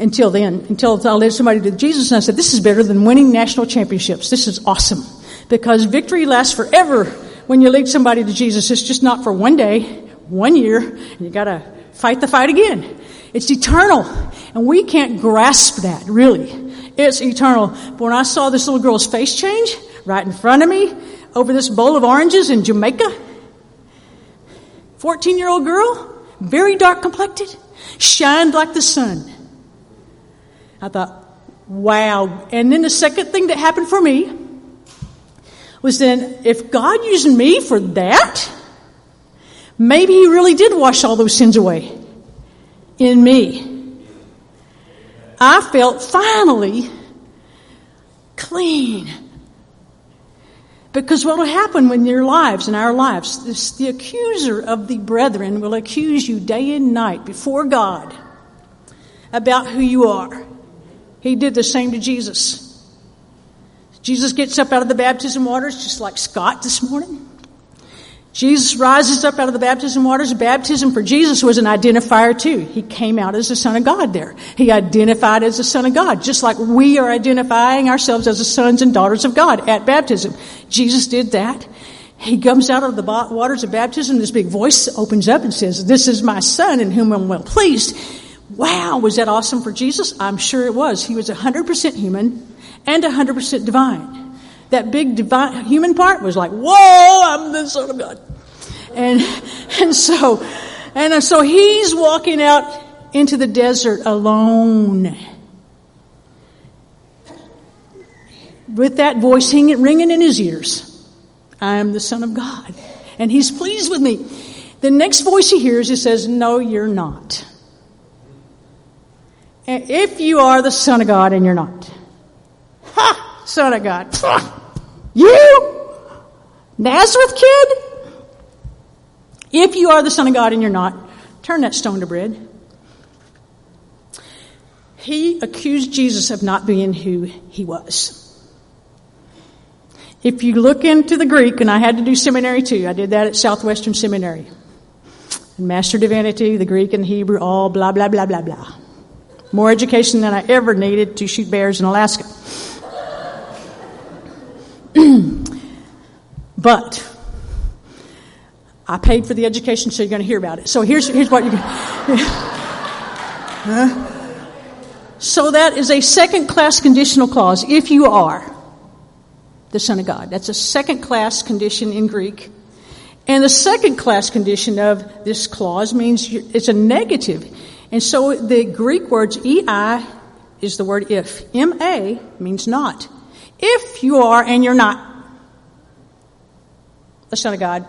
Until then, until I led somebody to Jesus and I said, this is better than winning national championships. This is awesome. Because victory lasts forever when you lead somebody to Jesus. It's just not for one day, one year, and you gotta fight the fight again. It's eternal. And we can't grasp that, really. It's eternal. But when I saw this little girl's face change right in front of me over this bowl of oranges in Jamaica, 14 year old girl, very dark complected, shined like the sun. I thought, wow. And then the second thing that happened for me was then, if God used me for that, maybe He really did wash all those sins away in me. I felt finally clean. Because what will happen when your lives, and our lives, this, the accuser of the brethren will accuse you day and night before God about who you are. He did the same to Jesus. Jesus gets up out of the baptism waters just like Scott this morning. Jesus rises up out of the baptism waters. Baptism for Jesus was an identifier too. He came out as the Son of God there. He identified as the Son of God, just like we are identifying ourselves as the sons and daughters of God at baptism. Jesus did that. He comes out of the waters of baptism. This big voice opens up and says, This is my Son in whom I'm well pleased. Wow, was that awesome for Jesus? I'm sure it was. He was 100% human and 100% divine. That big divine human part was like, whoa, I'm the son of God. And, and so, and so he's walking out into the desert alone. With that voice ringing in his ears. I am the son of God. And he's pleased with me. The next voice he hears, he says, no, you're not. If you are the son of God and you're not. Ha! Son of God. You? Nazareth kid? If you are the Son of God and you're not, turn that stone to bread. He accused Jesus of not being who he was. If you look into the Greek, and I had to do seminary too, I did that at Southwestern Seminary. And Master Divinity, the Greek and the Hebrew, all blah, blah, blah, blah, blah. More education than I ever needed to shoot bears in Alaska. but I paid for the education, so you're going to hear about it. So here's, here's what you uh, so that is a second class conditional clause if you are the Son of God. That's a second class condition in Greek. And the second class condition of this clause means it's a negative. And so the Greek words ei is the word if. Ma means not. If you are and you're not the Son of God,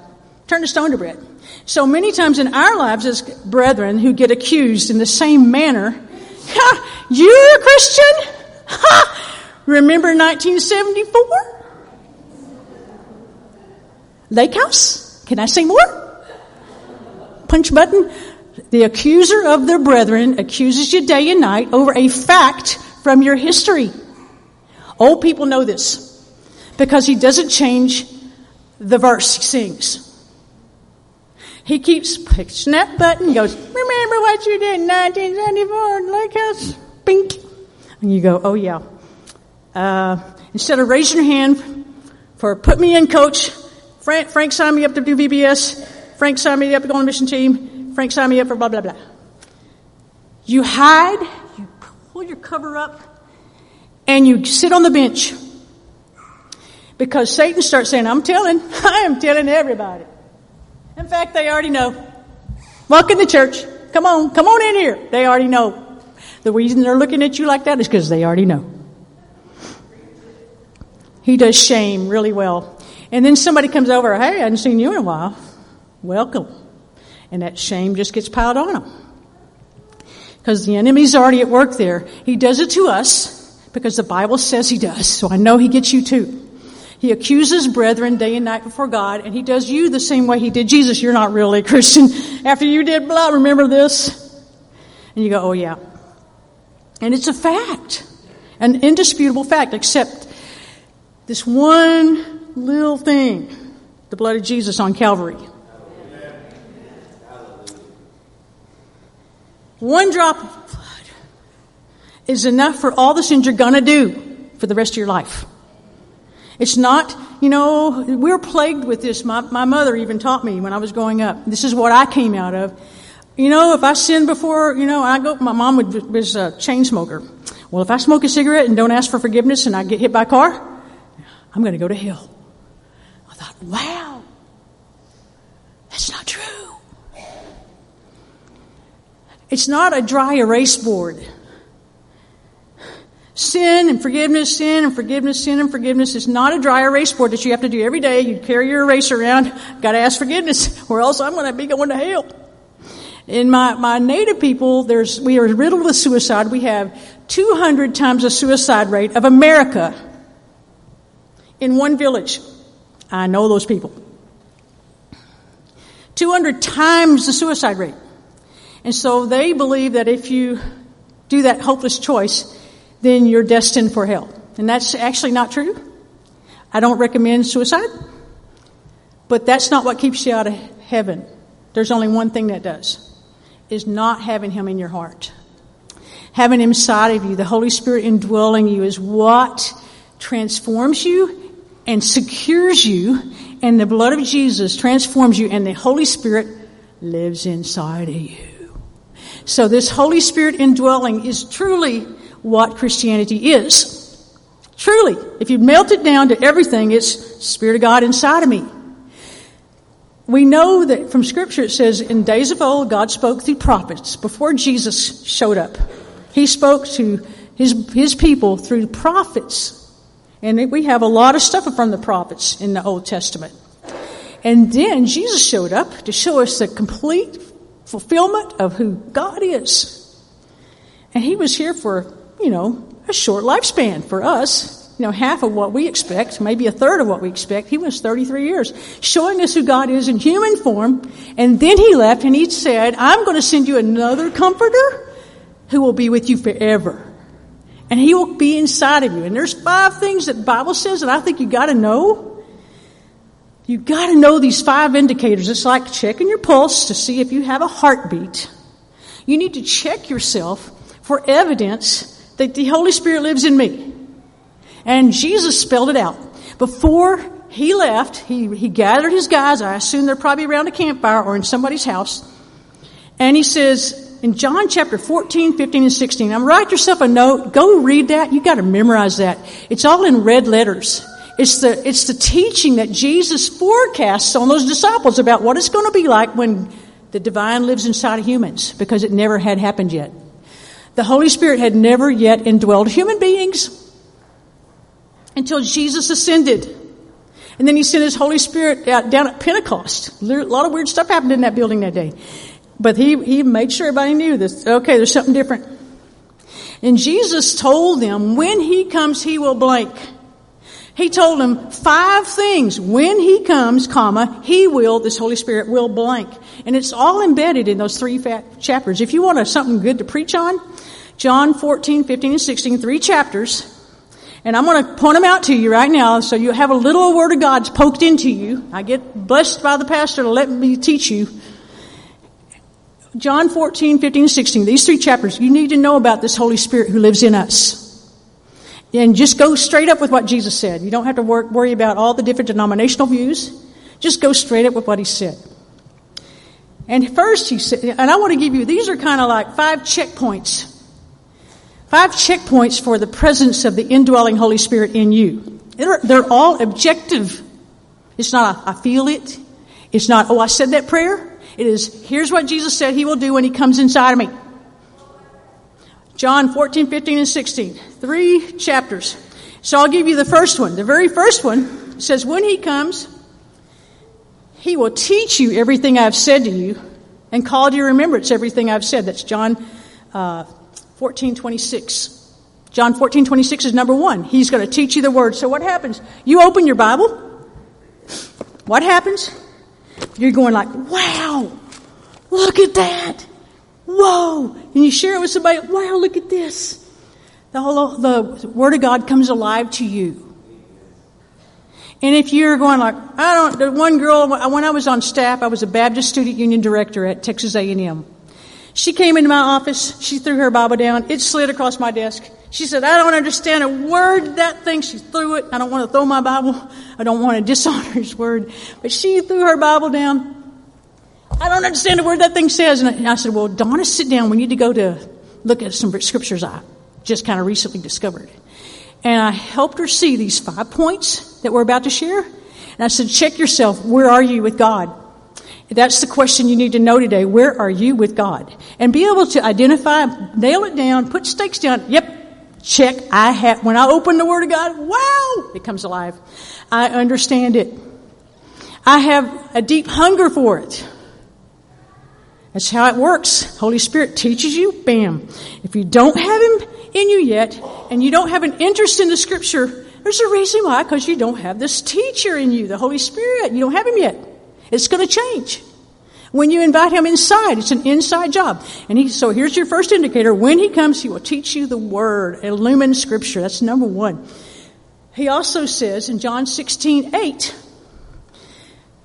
turn the stone to bread. So many times in our lives as brethren who get accused in the same manner, ha, you're a Christian? Ha! Remember 1974? Lake House? Can I say more? Punch button? The accuser of their brethren accuses you day and night over a fact from your history. Old people know this because he doesn't change the verse he sings. He keeps pushing that button, goes, remember what you did in 1974, Lake House, pink. And you go, oh yeah. Uh, instead of raising your hand for put me in coach, Frank, Frank signed me up to do VBS, Frank signed me up to go on the mission team, Frank signed me up for blah, blah, blah. You hide, you pull your cover up, and you sit on the bench. Because Satan starts saying, I'm telling, I am telling everybody. In fact, they already know. Walk to church. Come on, come on in here. They already know. The reason they're looking at you like that is because they already know. He does shame really well. And then somebody comes over, hey, I haven't seen you in a while. Welcome. And that shame just gets piled on them. Because the enemy's already at work there. He does it to us because the Bible says he does. So I know he gets you too. He accuses brethren day and night before God, and he does you the same way he did Jesus. You're not really a Christian. After you did blah, remember this? And you go, oh yeah. And it's a fact. An indisputable fact, except this one little thing. The blood of Jesus on Calvary. One drop of blood is enough for all the sins you're gonna do for the rest of your life. It's not, you know, we're plagued with this. My, my mother even taught me when I was growing up. This is what I came out of. You know, if I sin before, you know, I go, my mom would, was a chain smoker. Well, if I smoke a cigarette and don't ask for forgiveness and I get hit by a car, I'm going to go to hell. I thought, wow, that's not true. It's not a dry erase board. Sin and forgiveness, sin and forgiveness, sin and forgiveness is not a dry erase board that you have to do every day. You carry your eraser around, gotta ask forgiveness, or else I'm gonna be going to hell. In my, my native people, there's, we are riddled with suicide. We have 200 times the suicide rate of America in one village. I know those people. 200 times the suicide rate. And so they believe that if you do that hopeless choice, then you're destined for hell. And that's actually not true. I don't recommend suicide, but that's not what keeps you out of heaven. There's only one thing that does, is not having Him in your heart. Having Him inside of you, the Holy Spirit indwelling you is what transforms you and secures you, and the blood of Jesus transforms you, and the Holy Spirit lives inside of you. So this Holy Spirit indwelling is truly what Christianity is. Truly, if you melt it down to everything, it's Spirit of God inside of me. We know that from Scripture it says, in days of old, God spoke through prophets before Jesus showed up. He spoke to his, his people through prophets. And we have a lot of stuff from the prophets in the Old Testament. And then Jesus showed up to show us the complete fulfillment of who God is. And he was here for you know, a short lifespan for us. You know, half of what we expect, maybe a third of what we expect. He was 33 years, showing us who God is in human form. And then he left and he said, I'm going to send you another comforter who will be with you forever. And he will be inside of you. And there's five things that the Bible says that I think you gotta know. You gotta know these five indicators. It's like checking your pulse to see if you have a heartbeat. You need to check yourself for evidence that the Holy Spirit lives in me. And Jesus spelled it out. Before he left, he, he gathered his guys. I assume they're probably around a campfire or in somebody's house. And he says, in John chapter 14, 15, and 16, now write yourself a note. Go read that. You gotta memorize that. It's all in red letters. It's the, it's the teaching that Jesus forecasts on those disciples about what it's going to be like when the divine lives inside of humans because it never had happened yet. The Holy Spirit had never yet indwelled human beings until Jesus ascended. And then he sent his Holy Spirit out down at Pentecost. A lot of weird stuff happened in that building that day. But he, he made sure everybody knew this. Okay, there's something different. And Jesus told them, when he comes, he will blank. He told them five things. When he comes, comma, he will, this Holy Spirit will blank. And it's all embedded in those three chapters. If you want a, something good to preach on, John 14, 15, and 16, three chapters. And I'm going to point them out to you right now so you have a little word of God's poked into you. I get blessed by the pastor to let me teach you. John 14, 15, and 16, these three chapters, you need to know about this Holy Spirit who lives in us. And just go straight up with what Jesus said. You don't have to work, worry about all the different denominational views. Just go straight up with what he said. And first he said, and I want to give you, these are kind of like five checkpoints. Five checkpoints for the presence of the indwelling Holy Spirit in you. They're, they're all objective. It's not, I feel it. It's not, oh, I said that prayer. It is, here's what Jesus said he will do when he comes inside of me. John 14, 15, and 16. Three chapters. So I'll give you the first one. The very first one says, When he comes, he will teach you everything I've said to you and call to your remembrance everything I've said. That's John uh, 14, 26. John 14, 26 is number one. He's going to teach you the word. So what happens? You open your Bible. What happens? You're going like, wow, look at that. Whoa! And you share it with somebody, wow, look at this. The whole, the Word of God comes alive to you. And if you're going like, I don't, the one girl, when I was on staff, I was a Baptist Student Union Director at Texas A&M. She came into my office, she threw her Bible down, it slid across my desk. She said, I don't understand a word that thing. She threw it. I don't want to throw my Bible. I don't want to dishonor his word. But she threw her Bible down I don't understand a word that thing says. And I said, Well, Donna, sit down. We need to go to look at some scriptures I just kind of recently discovered. And I helped her see these five points that we're about to share. And I said, Check yourself. Where are you with God? That's the question you need to know today. Where are you with God? And be able to identify, nail it down, put stakes down. Yep, check. I have, when I open the Word of God, wow, it comes alive. I understand it. I have a deep hunger for it. That's how it works. Holy Spirit teaches you, bam. If you don't have Him in you yet, and you don't have an interest in the Scripture, there's a reason why, because you don't have this teacher in you, the Holy Spirit. You don't have Him yet. It's going to change. When you invite Him inside, it's an inside job. And he, so here's your first indicator. When He comes, He will teach you the Word, illumine Scripture. That's number one. He also says in John 16, 8,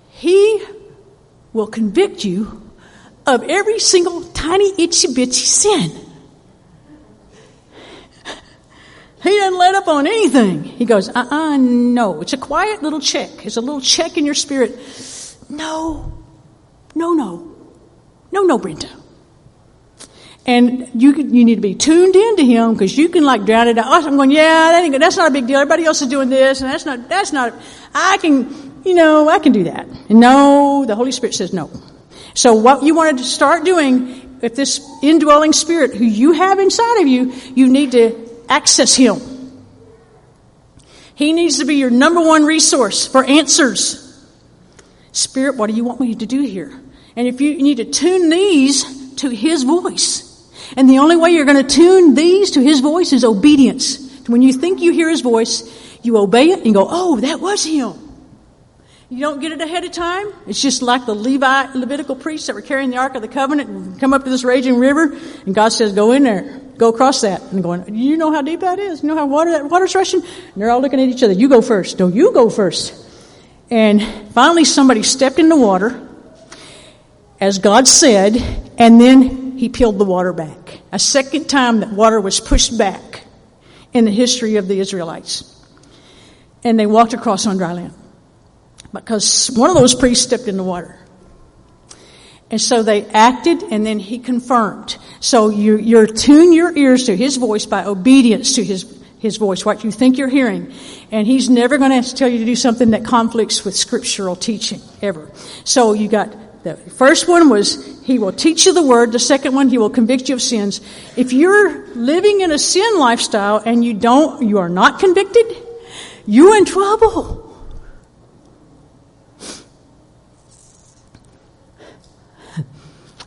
He will convict you of every single tiny itsy bitsy sin. He doesn't let up on anything. He goes, uh uh-uh, uh no. It's a quiet little check. It's a little check in your spirit. No, no, no. No, no, Brenda. And you you need to be tuned into him because you can like drown it out. I'm going, yeah, that ain't, that's not a big deal. Everybody else is doing this, and that's not that's not. I can, you know, I can do that. And no, the Holy Spirit says no. So what you wanted to start doing, if this indwelling spirit who you have inside of you, you need to access him. He needs to be your number one resource for answers. Spirit, what do you want me to do here? And if you, you need to tune these to his voice. And the only way you're going to tune these to his voice is obedience. When you think you hear his voice, you obey it and go, oh, that was him. You don't get it ahead of time. It's just like the Levi, Levitical priests that were carrying the Ark of the Covenant and come up to this raging river, and God says, go in there, go across that. And going, you know how deep that is? You know how water, that water's rushing? And they're all looking at each other. You go first. No, you go first. And finally somebody stepped in the water, as God said, and then he peeled the water back. A second time that water was pushed back in the history of the Israelites. And they walked across on dry land because one of those priests stepped in the water. And so they acted and then he confirmed. So you, you're tune your ears to his voice by obedience to his, his voice, what you think you're hearing. And he's never going to tell you to do something that conflicts with scriptural teaching, ever. So you got, the first one was, he will teach you the word. The second one, he will convict you of sins. If you're living in a sin lifestyle and you don't, you are not convicted, you're in trouble.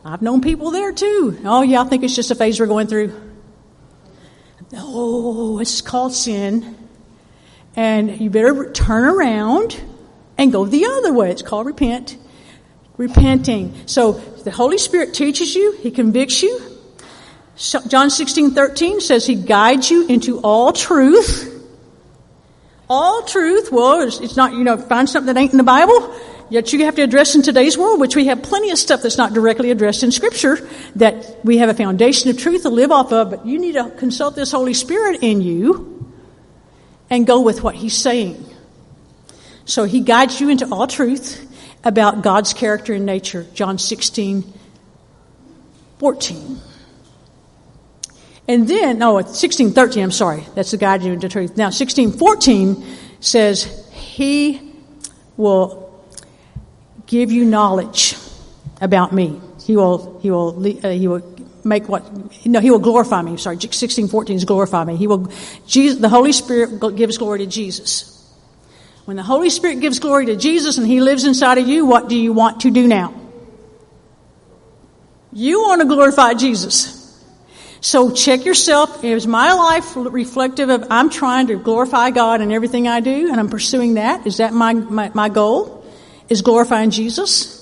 I've known people there too. Oh, yeah, I think it's just a phase we're going through. Oh, it's called sin. And you better turn around and go the other way. It's called repent. Repenting. So the Holy Spirit teaches you, He convicts you. John 16, 13 says He guides you into all truth. All truth. Well, it's, it's not, you know, find something that ain't in the Bible. Yet you have to address in today's world, which we have plenty of stuff that's not directly addressed in Scripture, that we have a foundation of truth to live off of, but you need to consult this Holy Spirit in you and go with what He's saying. So He guides you into all truth about God's character and nature. John 16, 14. And then, no, 16, 13, I'm sorry. That's the guide you into truth. Now, 16, 14 says, He will give you knowledge about me. He will, he will, uh, he will make what, no, he will glorify me. Sorry, 1614 is glorify me. He will, Jesus, the Holy Spirit gives glory to Jesus. When the Holy Spirit gives glory to Jesus and he lives inside of you, what do you want to do now? You want to glorify Jesus. So check yourself. Is my life reflective of I'm trying to glorify God in everything I do and I'm pursuing that? Is that my, my, my goal? Is glorifying Jesus.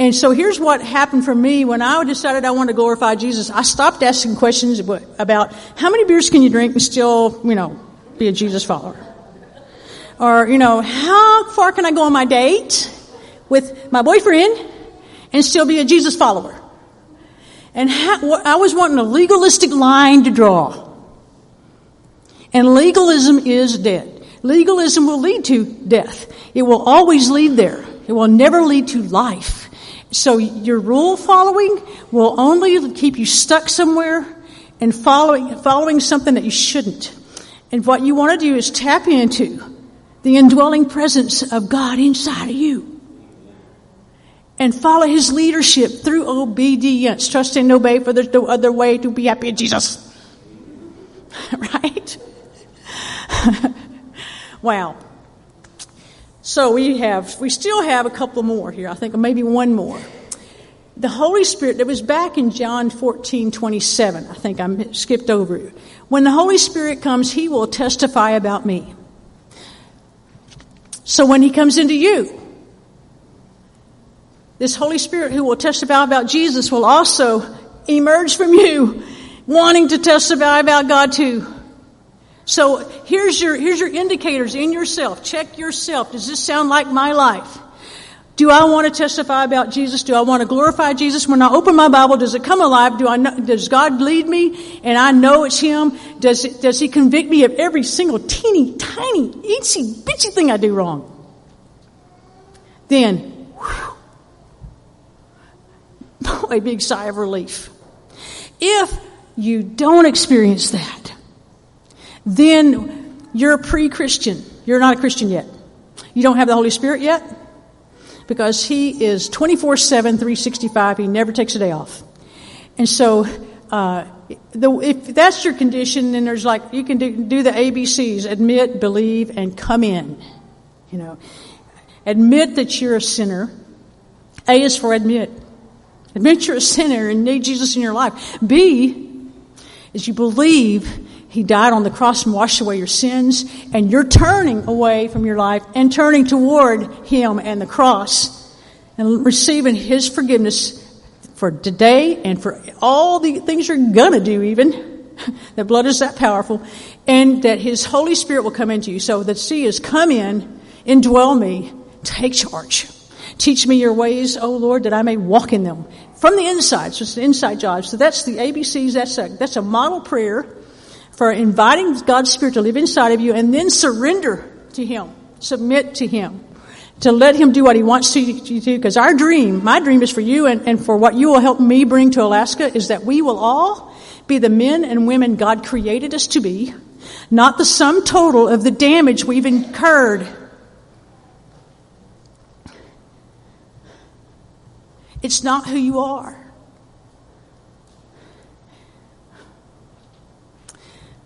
And so here's what happened for me when I decided I wanted to glorify Jesus. I stopped asking questions about how many beers can you drink and still, you know, be a Jesus follower? Or, you know, how far can I go on my date with my boyfriend and still be a Jesus follower? And how, I was wanting a legalistic line to draw. And legalism is dead. Legalism will lead to death. It will always lead there. It will never lead to life. So your rule following will only keep you stuck somewhere and following, following something that you shouldn't. And what you want to do is tap into the indwelling presence of God inside of you. And follow His leadership through obedience. Trust and obey for there's no other way to be happy in Jesus. right? wow. So we have, we still have a couple more here. I think maybe one more. The Holy Spirit, that was back in John 14, 27. I think I skipped over it. When the Holy Spirit comes, He will testify about me. So when He comes into you, this Holy Spirit who will testify about Jesus will also emerge from you, wanting to testify about God too. So here's your, here's your indicators in yourself. Check yourself. Does this sound like my life? Do I want to testify about Jesus? Do I want to glorify Jesus? When I open my Bible, does it come alive? Do I know, does God lead me and I know it's Him? Does it, does He convict me of every single teeny, tiny, itsy, bitsy thing I do wrong? Then, whew, a big sigh of relief. If you don't experience that, then you're a pre-Christian. You're not a Christian yet. You don't have the Holy Spirit yet because He is 24 7, 365. He never takes a day off. And so, uh, the, if that's your condition, then there's like, you can do, do the ABCs admit, believe, and come in. You know, admit that you're a sinner. A is for admit. Admit you're a sinner and need Jesus in your life. B is you believe he died on the cross and washed away your sins, and you're turning away from your life and turning toward Him and the cross and receiving His forgiveness for today and for all the things you're gonna do even. the blood is that powerful. And that His Holy Spirit will come into you. So the C is come in, indwell me, take charge. Teach me your ways, O Lord, that I may walk in them. From the inside, so it's the inside job. So that's the ABCs, that's a, that's a model prayer for inviting God's Spirit to live inside of you and then surrender to Him, submit to Him, to let Him do what He wants to do. Because our dream, my dream is for you and, and for what you will help me bring to Alaska is that we will all be the men and women God created us to be, not the sum total of the damage we've incurred. It's not who you are.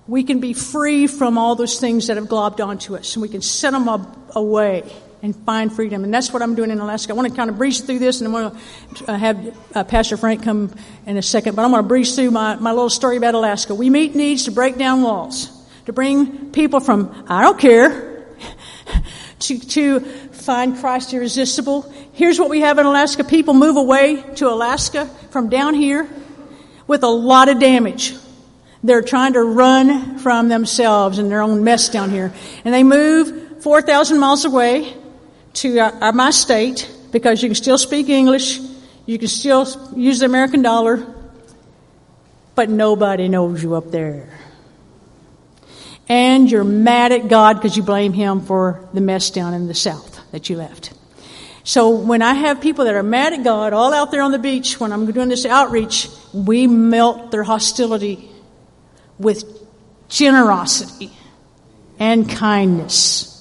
We can be free from all those things that have globbed onto us and we can set them away and find freedom. And that's what I'm doing in Alaska. I want to kind of breeze through this and I'm going to have uh, Pastor Frank come in a second, but I'm going to breeze through my, my little story about Alaska. We meet needs to break down walls, to bring people from, I don't care, to, to find Christ irresistible. Here's what we have in Alaska. People move away to Alaska from down here with a lot of damage. They're trying to run from themselves and their own mess down here. And they move 4,000 miles away to uh, my state because you can still speak English, you can still use the American dollar, but nobody knows you up there. And you're mad at God because you blame Him for the mess down in the South that you left. So when I have people that are mad at God all out there on the beach when I'm doing this outreach, we melt their hostility with generosity and kindness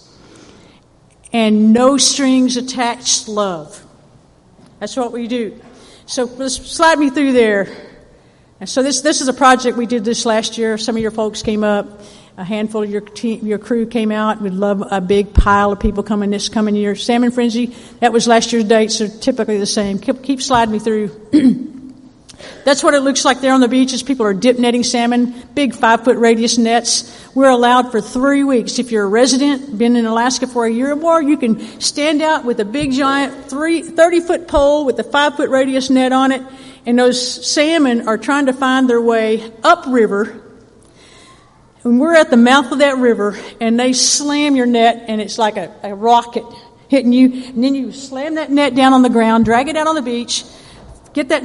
and no strings attached love. That's what we do. So slide me through there. And so this this is a project we did this last year. Some of your folks came up. A handful of your team, your crew came out. We'd love a big pile of people coming this coming year. Salmon Frenzy, that was last year's date, so typically the same. Keep, keep sliding me through. That's what it looks like there on the beaches. People are dip netting salmon, big five foot radius nets. We're allowed for three weeks. If you're a resident, been in Alaska for a year or more, you can stand out with a big giant three, 30 foot pole with a five foot radius net on it. And those salmon are trying to find their way upriver. And we're at the mouth of that river and they slam your net and it's like a, a rocket hitting you. And then you slam that net down on the ground, drag it out on the beach, get that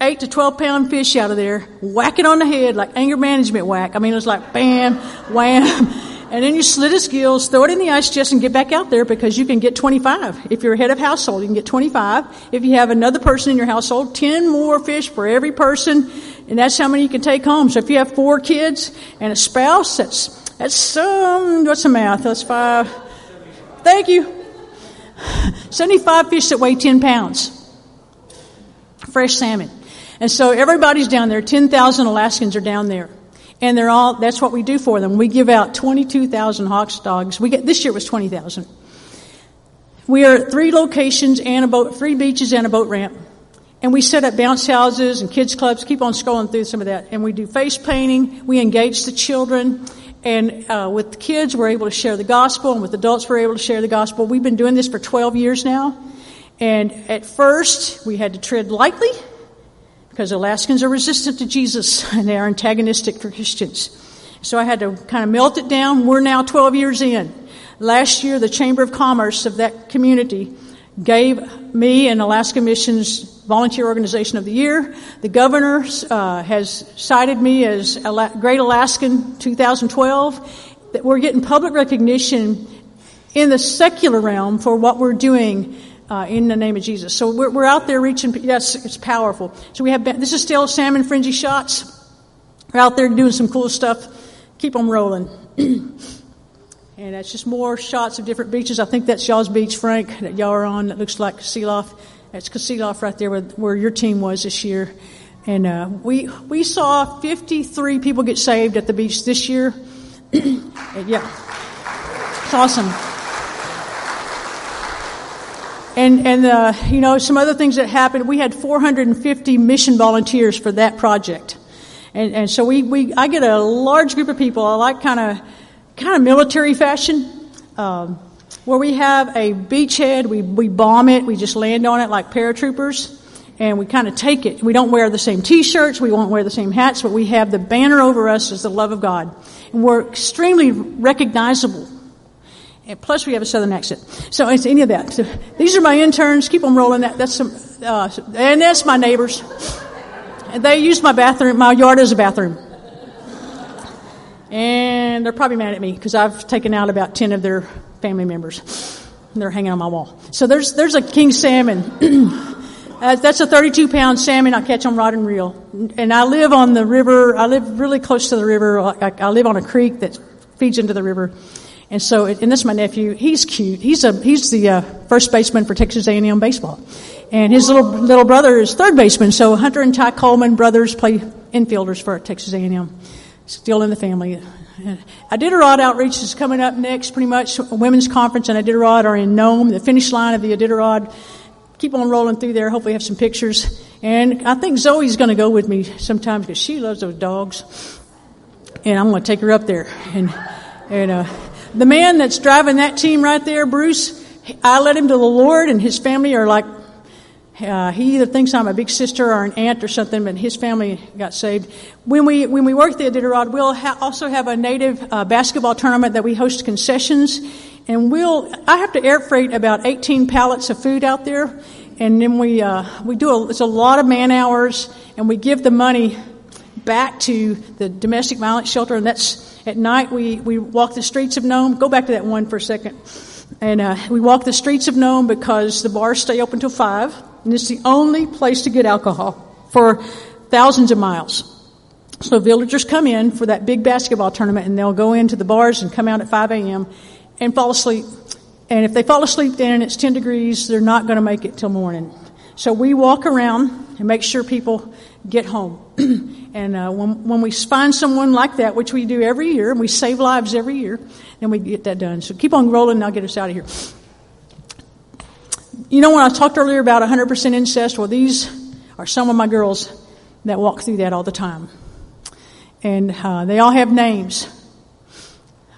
eight to 12 pound fish out of there, whack it on the head like anger management whack. I mean, it was like bam, wham. And then you slit his gills, throw it in the ice chest, and get back out there because you can get 25. If you're head of household, you can get 25. If you have another person in your household, 10 more fish for every person, and that's how many you can take home. So if you have four kids and a spouse, that's, that's, um, what's the math? That's five. Thank you. 75 fish that weigh 10 pounds. Fresh salmon. And so everybody's down there. 10,000 Alaskans are down there. And they're all, that's what we do for them. We give out 22,000 Hawks dogs. We get, this year was 20,000. We are at three locations and a boat, three beaches and a boat ramp. And we set up bounce houses and kids clubs. Keep on scrolling through some of that. And we do face painting. We engage the children. And uh, with the kids, we're able to share the gospel. And with adults, we're able to share the gospel. We've been doing this for 12 years now. And at first, we had to tread lightly because Alaskans are resistant to Jesus and they are antagonistic for Christians. So I had to kind of melt it down. We're now 12 years in. Last year, the Chamber of Commerce of that community gave me an Alaska Missions Volunteer Organization of the Year. The governor uh, has cited me as Great Alaskan 2012. That we're getting public recognition in the secular realm for what we're doing uh, in the name of Jesus. So we're, we're out there reaching. Yes, it's powerful. So we have this is still salmon Frenzy shots. We're out there doing some cool stuff. Keep them rolling. and that's just more shots of different beaches. I think that's y'all's beach, Frank, that y'all are on. That looks like Kasilof. That's Kasilof right there, where, where your team was this year. And uh, we we saw 53 people get saved at the beach this year. yeah, it's awesome. And, and uh, you know, some other things that happened. We had 450 mission volunteers for that project. And, and so we, we, I get a large group of people. I like kind of, kind of military fashion, um, where we have a beachhead. We, we bomb it. We just land on it like paratroopers. And we kind of take it. We don't wear the same t-shirts. We won't wear the same hats, but we have the banner over us as the love of God. And we're extremely recognizable and plus, we have a southern accent. So it's any of that. So these are my interns. Keep them rolling. That, that's some, uh, and that's my neighbors. And they use my bathroom, my yard as a bathroom. And they're probably mad at me because I've taken out about 10 of their family members. And they're hanging on my wall. So there's, there's a king salmon. uh, that's a 32 pound salmon I catch on rod and reel. And I live on the river. I live really close to the river. I, I live on a creek that feeds into the river. And so, and this is my nephew. He's cute. He's a he's the uh, first baseman for Texas A&M baseball, and his little little brother is third baseman. So Hunter and Ty Coleman brothers play infielders for Texas A&M. Still in the family. Iditarod outreach is coming up next. Pretty much, a women's conference and Iditarod are in Nome. The finish line of the Iditarod. Keep on rolling through there. Hopefully, have some pictures. And I think Zoe's going to go with me sometimes because she loves those dogs. And I'm going to take her up there and and. Uh, the man that's driving that team right there, Bruce, I led him to the Lord, and his family are like, uh, he either thinks I'm a big sister or an aunt or something, but his family got saved. When we when we work the Iditarod, we'll ha- also have a native uh, basketball tournament that we host concessions, and we'll I have to air freight about 18 pallets of food out there, and then we uh, we do a, it's a lot of man hours, and we give the money back to the domestic violence shelter, and that's at night we we walk the streets of Nome. Go back to that one for a second. And uh, we walk the streets of Nome because the bars stay open till 5, and it's the only place to get alcohol for thousands of miles. So villagers come in for that big basketball tournament, and they'll go into the bars and come out at 5 a.m. and fall asleep. And if they fall asleep then and it's 10 degrees, they're not going to make it till morning. So we walk around and make sure people get home. and uh, when, when we find someone like that, which we do every year, and we save lives every year, then we get that done. So keep on rolling, and I'll get us out of here. You know, when I talked earlier about 100% incest, well, these are some of my girls that walk through that all the time. And uh, they all have names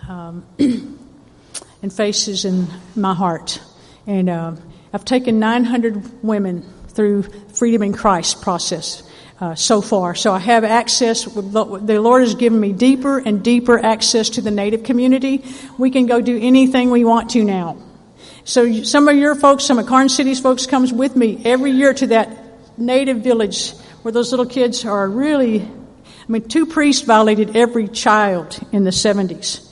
um, and faces in my heart. And uh, I've taken 900 women through Freedom in Christ process uh, so far. So I have access. The Lord has given me deeper and deeper access to the Native community. We can go do anything we want to now. So some of your folks, some of Karnes City's folks, comes with me every year to that Native village where those little kids are really. I mean, two priests violated every child in the 70s.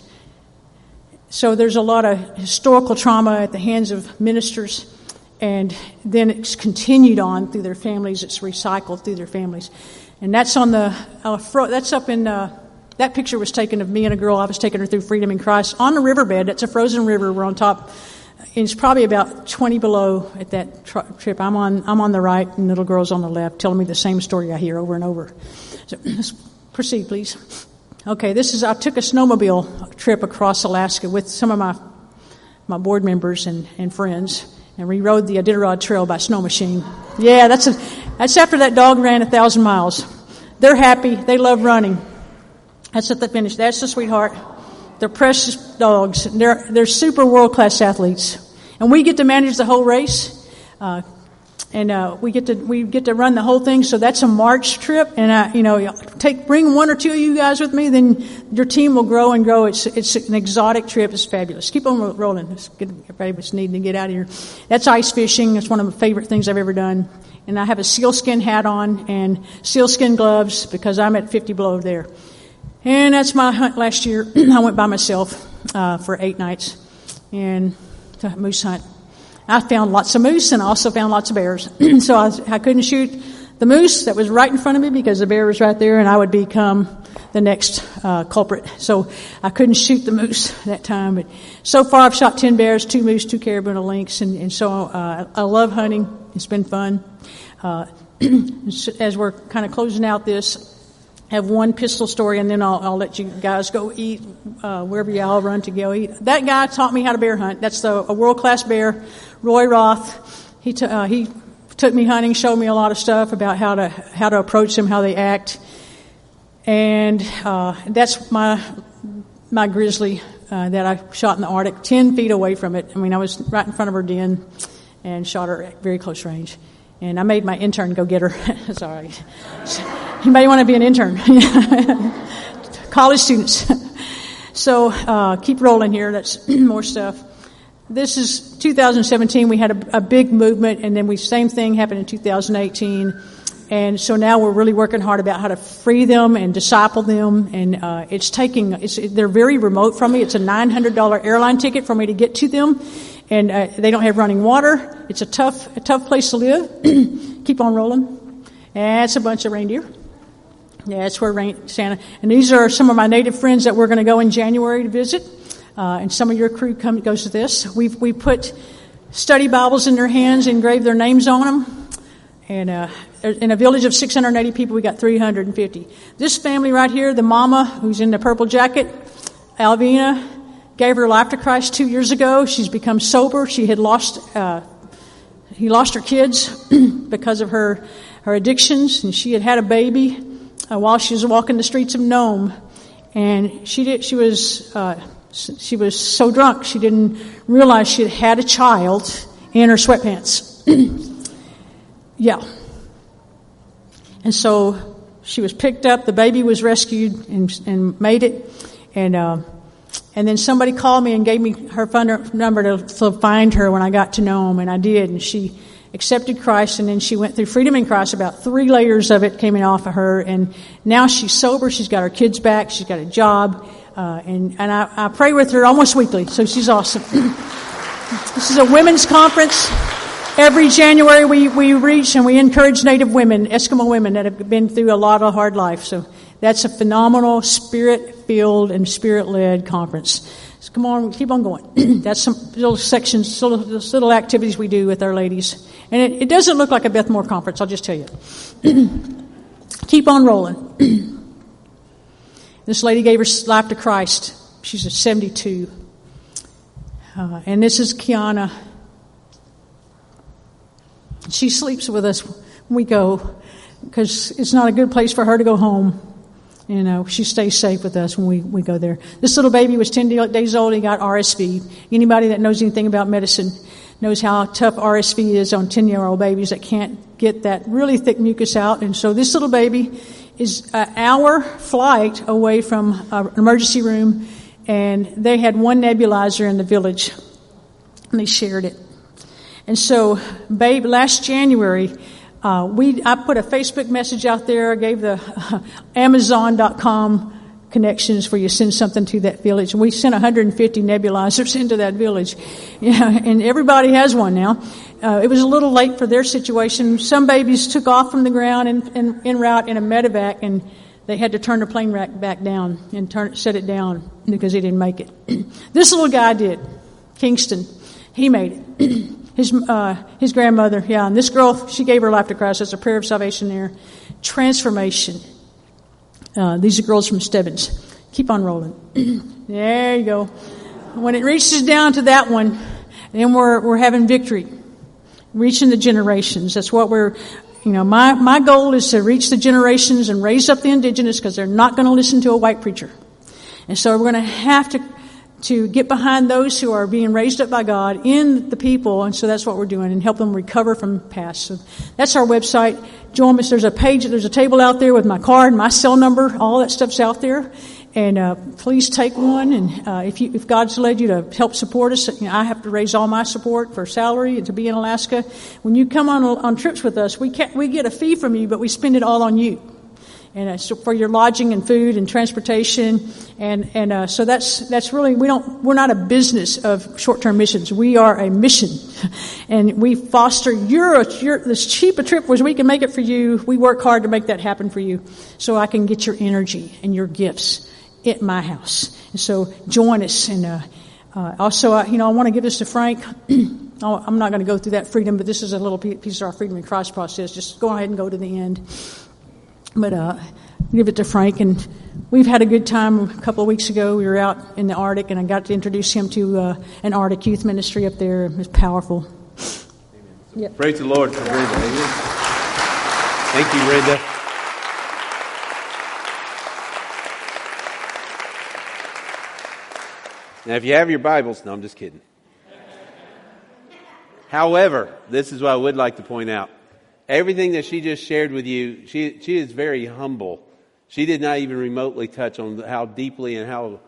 So there's a lot of historical trauma at the hands of ministers and then it's continued on through their families. It's recycled through their families, and that's on the uh, fro- that's up in. Uh, that picture was taken of me and a girl. I was taking her through Freedom in Christ on the riverbed. It's a frozen river. We're on top. It's probably about 20 below at that tr- trip. I'm on, I'm on the right, and little girl's on the left, telling me the same story I hear over and over. So proceed, please. Okay, this is, I took a snowmobile trip across Alaska with some of my, my board members and, and friends and we rode the Iditarod Trail by snow machine. Yeah, that's a, that's after that dog ran a thousand miles. They're happy. They love running. That's at the finish. That's the sweetheart. They're precious dogs. They're they're super world class athletes, and we get to manage the whole race. Uh, and uh, we get to we get to run the whole thing. So that's a March trip, and I, you know, take bring one or two of you guys with me, then your team will grow and grow. It's it's an exotic trip. It's fabulous. Keep on rolling. Let's get, everybody's needing to get out of here. That's ice fishing. It's one of my favorite things I've ever done. And I have a sealskin hat on and sealskin gloves because I'm at 50 below there. And that's my hunt last year. I went by myself uh, for eight nights and to moose hunt. I found lots of moose and I also found lots of bears. so I, I, couldn't shoot the moose that was right in front of me because the bear was right there and I would become the next uh, culprit. So I couldn't shoot the moose that time. But so far I've shot 10 bears, two moose, two caribou, and a lynx. And, and so uh, I love hunting. It's been fun. Uh, as we're kind of closing out this, have one pistol story, and then I'll, I'll let you guys go eat uh, wherever y'all run to go eat. That guy taught me how to bear hunt. That's the, a world class bear, Roy Roth. He t- uh, he took me hunting, showed me a lot of stuff about how to how to approach them, how they act, and uh, that's my my grizzly uh, that I shot in the Arctic, ten feet away from it. I mean, I was right in front of her den and shot her at very close range. And I made my intern go get her. Sorry. Anybody want to be an intern? College students. so uh, keep rolling here. That's more stuff. This is 2017. We had a, a, big movement, and then we same thing happened in 2018. And so now we're really working hard about how to free them and disciple them. And uh, it's taking. It's, they're very remote from me. It's a $900 airline ticket for me to get to them and uh, they don't have running water. It's a tough, a tough place to live. Keep on rolling. That's a bunch of reindeer. Yeah, that's where rain, Santa. And these are some of my native friends that we're going to go in January to visit. Uh, and some of your crew come, goes to this. We've we put study Bibles in their hands, engraved their names on them. And uh, in a village of 680 people, we got 350. This family right here, the mama who's in the purple jacket, Alvina, gave her life to Christ two years ago. She's become sober. She had lost, uh, he lost her kids because of her, her addictions, and she had had a baby uh, while she was walking the streets of Nome. And she did, she was uh, She was so drunk she didn't realize she had had a child in her sweatpants. yeah. And so she was picked up, the baby was rescued and, and made it. And, uh, and then somebody called me and gave me her phone number to, to find her when I got to know him, and I did. And she accepted Christ, and then she went through Freedom in Christ. About three layers of it came off of her, and now she's sober. She's got her kids back. She's got a job, uh, and and I, I pray with her almost weekly. So she's awesome. this is a women's conference. Every January we, we reach and we encourage Native women, Eskimo women that have been through a lot of hard life. So that's a phenomenal spirit filled and spirit led conference. So come on, keep on going. that's some little sections, little, little activities we do with our ladies. And it, it doesn't look like a Beth Moore conference, I'll just tell you. keep on rolling. this lady gave her life to Christ. She's a 72. Uh, and this is Kiana. She sleeps with us when we go because it's not a good place for her to go home. You know, she stays safe with us when we, we go there. This little baby was 10 days old. He got RSV. Anybody that knows anything about medicine knows how tough RSV is on 10 year old babies that can't get that really thick mucus out. And so this little baby is an hour flight away from an emergency room, and they had one nebulizer in the village, and they shared it. And so, babe, last January, uh, we I put a Facebook message out there. I gave the uh, Amazon.com connections for you send something to that village. We sent 150 nebulizers into that village. Yeah, and everybody has one now. Uh, it was a little late for their situation. Some babies took off from the ground and, and en route in a medevac, and they had to turn the plane rack back down and turn set it down because he didn't make it. this little guy did. Kingston, he made it. his, uh, his grandmother, yeah, and this girl, she gave her life to Christ. That's a prayer of salvation there. Transformation. Uh, these are girls from Stebbins. Keep on rolling. there you go. When it reaches down to that one, then we're, we're having victory. Reaching the generations. That's what we're, you know, my, my goal is to reach the generations and raise up the indigenous because they're not going to listen to a white preacher. And so we're going to have to to get behind those who are being raised up by God in the people, and so that's what we're doing, and help them recover from past. So that's our website. Join us. There's a page, there's a table out there with my card, my cell number, all that stuff's out there. And uh, please take one. And uh, if, you, if God's led you to help support us, you know, I have to raise all my support for salary and to be in Alaska. When you come on on trips with us, we can we get a fee from you, but we spend it all on you and uh, so for your lodging and food and transportation, and and uh, so that's that's really we don't we're not a business of short-term missions. We are a mission, and we foster your your this cheap a trip as we can make it for you. We work hard to make that happen for you, so I can get your energy and your gifts at my house. And so join us, and uh, uh also uh, you know I want to give this to Frank. Oh, I'm not going to go through that freedom, but this is a little piece of our freedom in Christ process. Just go ahead and go to the end. But uh, give it to Frank, and we've had a good time. A couple of weeks ago, we were out in the Arctic, and I got to introduce him to uh, an Arctic youth ministry up there. It was powerful. Yep. Praise the Lord for Brenda. Amen. Thank you, Brenda. Now, if you have your Bibles, no, I'm just kidding. However, this is what I would like to point out everything that she just shared with you, she, she is very humble. She did not even remotely touch on how deeply and how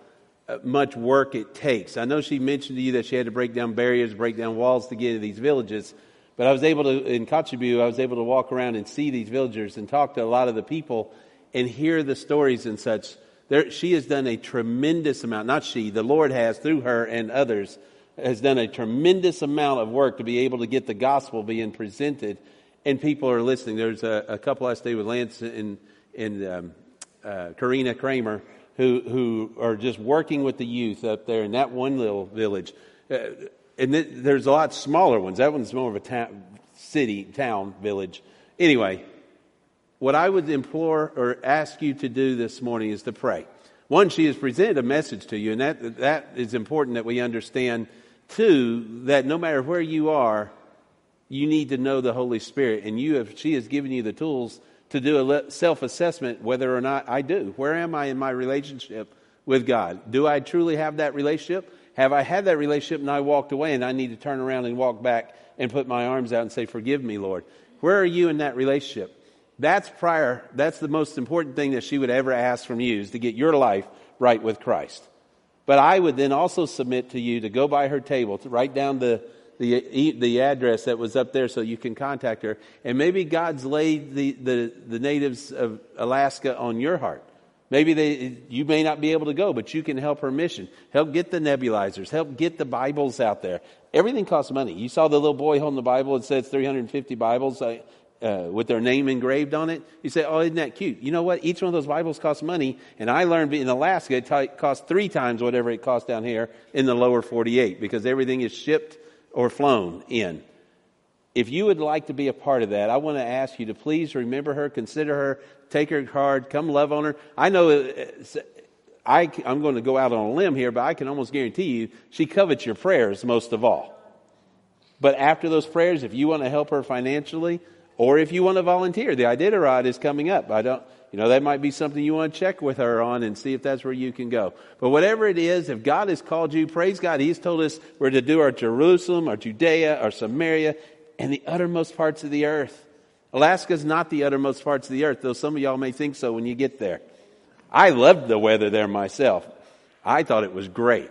uh, much work it takes. I know she mentioned to you that she had to break down barriers, break down walls to get to these villages, but I was able to, in Kotzebue, I was able to walk around and see these villagers and talk to a lot of the people and hear the stories and such. There, she has done a tremendous amount, not she, the Lord has through her and others, has done a tremendous amount of work to be able to get the gospel being presented and people are listening. There's a, a couple I stayed with Lance and, and um, uh, Karina Kramer who, who are just working with the youth up there in that one little village. Uh, and th- there's a lot smaller ones. That one's more of a ta- city, town, village. Anyway, what I would implore or ask you to do this morning is to pray. One, she has presented a message to you, and that, that is important that we understand. Two, that no matter where you are, you need to know the Holy Spirit. And you have, she has given you the tools to do a self assessment whether or not I do. Where am I in my relationship with God? Do I truly have that relationship? Have I had that relationship and I walked away and I need to turn around and walk back and put my arms out and say, Forgive me, Lord? Where are you in that relationship? That's prior, that's the most important thing that she would ever ask from you is to get your life right with Christ. But I would then also submit to you to go by her table, to write down the, the, the address that was up there so you can contact her. And maybe God's laid the, the, the natives of Alaska on your heart. Maybe they, you may not be able to go, but you can help her mission. Help get the nebulizers. Help get the Bibles out there. Everything costs money. You saw the little boy holding the Bible. It says 350 Bibles uh, uh, with their name engraved on it. You say, oh, isn't that cute? You know what? Each one of those Bibles costs money. And I learned in Alaska, it t- costs three times whatever it costs down here in the lower 48 because everything is shipped or flown in. If you would like to be a part of that, I want to ask you to please remember her, consider her, take her card, come love on her. I know uh, I, I'm going to go out on a limb here, but I can almost guarantee you she covets your prayers most of all. But after those prayers, if you want to help her financially, or if you want to volunteer, the Iditarod is coming up. I don't, you know, that might be something you want to check with her on and see if that's where you can go. But whatever it is, if God has called you, praise God. He's told us we're to do our Jerusalem, our Judea, our Samaria, and the uttermost parts of the earth. Alaska is not the uttermost parts of the earth, though some of y'all may think so when you get there. I loved the weather there myself. I thought it was great,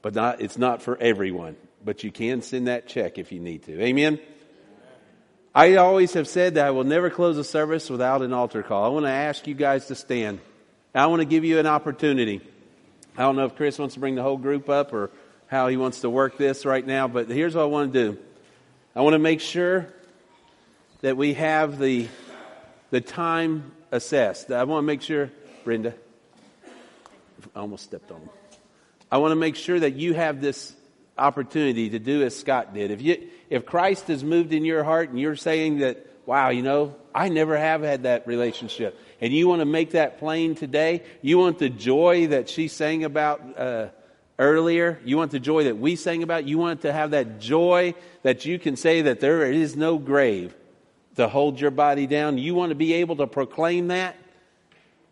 but not, it's not for everyone. But you can send that check if you need to. Amen. I always have said that I will never close a service without an altar call. I want to ask you guys to stand. I want to give you an opportunity. I don't know if Chris wants to bring the whole group up or how he wants to work this right now, but here's what I want to do. I want to make sure that we have the, the time assessed. I want to make sure, Brenda, I almost stepped on him. I want to make sure that you have this opportunity to do as Scott did. If you, if Christ has moved in your heart and you're saying that, wow, you know, I never have had that relationship, and you want to make that plain today, you want the joy that she sang about, uh, earlier. You want the joy that we sang about. You want to have that joy that you can say that there is no grave to hold your body down. You want to be able to proclaim that?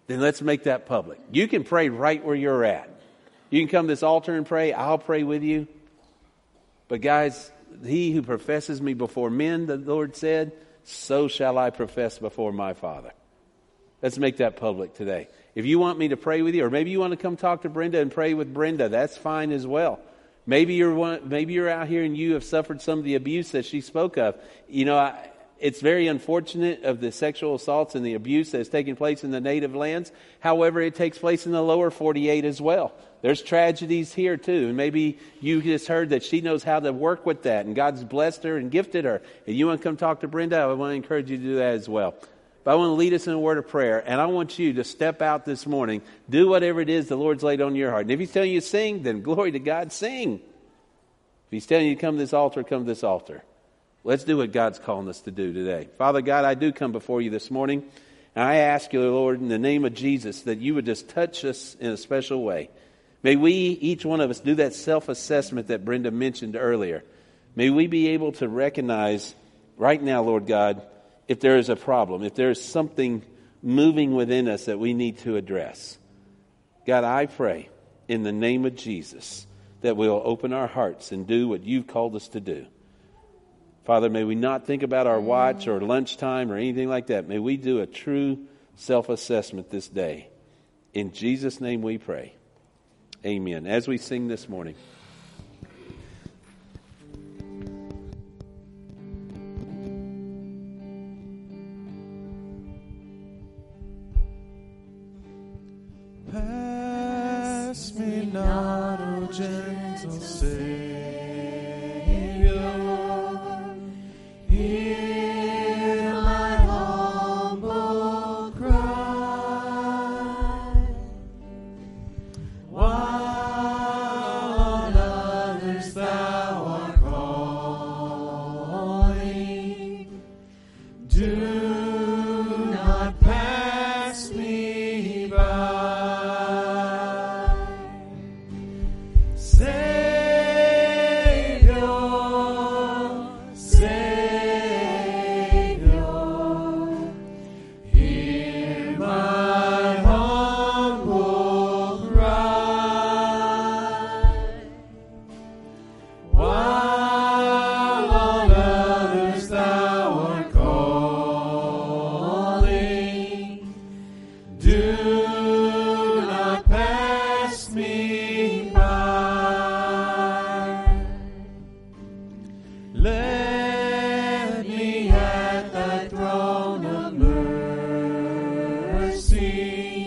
Then let's make that public. You can pray right where you're at. You can come to this altar and pray. I'll pray with you. But guys, he who professes me before men, the Lord said, so shall I profess before my Father. Let's make that public today. If you want me to pray with you, or maybe you want to come talk to Brenda and pray with Brenda, that's fine as well. Maybe you're one, maybe you're out here and you have suffered some of the abuse that she spoke of. You know, I, it's very unfortunate of the sexual assaults and the abuse that is taking place in the native lands. However, it takes place in the lower 48 as well. There's tragedies here too. And maybe you just heard that she knows how to work with that and God's blessed her and gifted her. And you want to come talk to Brenda, I want to encourage you to do that as well. But I want to lead us in a word of prayer, and I want you to step out this morning, do whatever it is the Lord's laid on your heart. And if He's telling you to sing, then glory to God, sing. If He's telling you to come to this altar, come to this altar. Let's do what God's calling us to do today. Father God, I do come before you this morning, and I ask you, Lord, in the name of Jesus, that you would just touch us in a special way. May we, each one of us, do that self assessment that Brenda mentioned earlier. May we be able to recognize right now, Lord God, if there is a problem, if there is something moving within us that we need to address. God, I pray in the name of Jesus that we'll open our hearts and do what you've called us to do. Father, may we not think about our watch or lunchtime or anything like that. May we do a true self assessment this day. In Jesus' name we pray. Amen. As we sing this morning. Pass me not, O gentle Savior. You.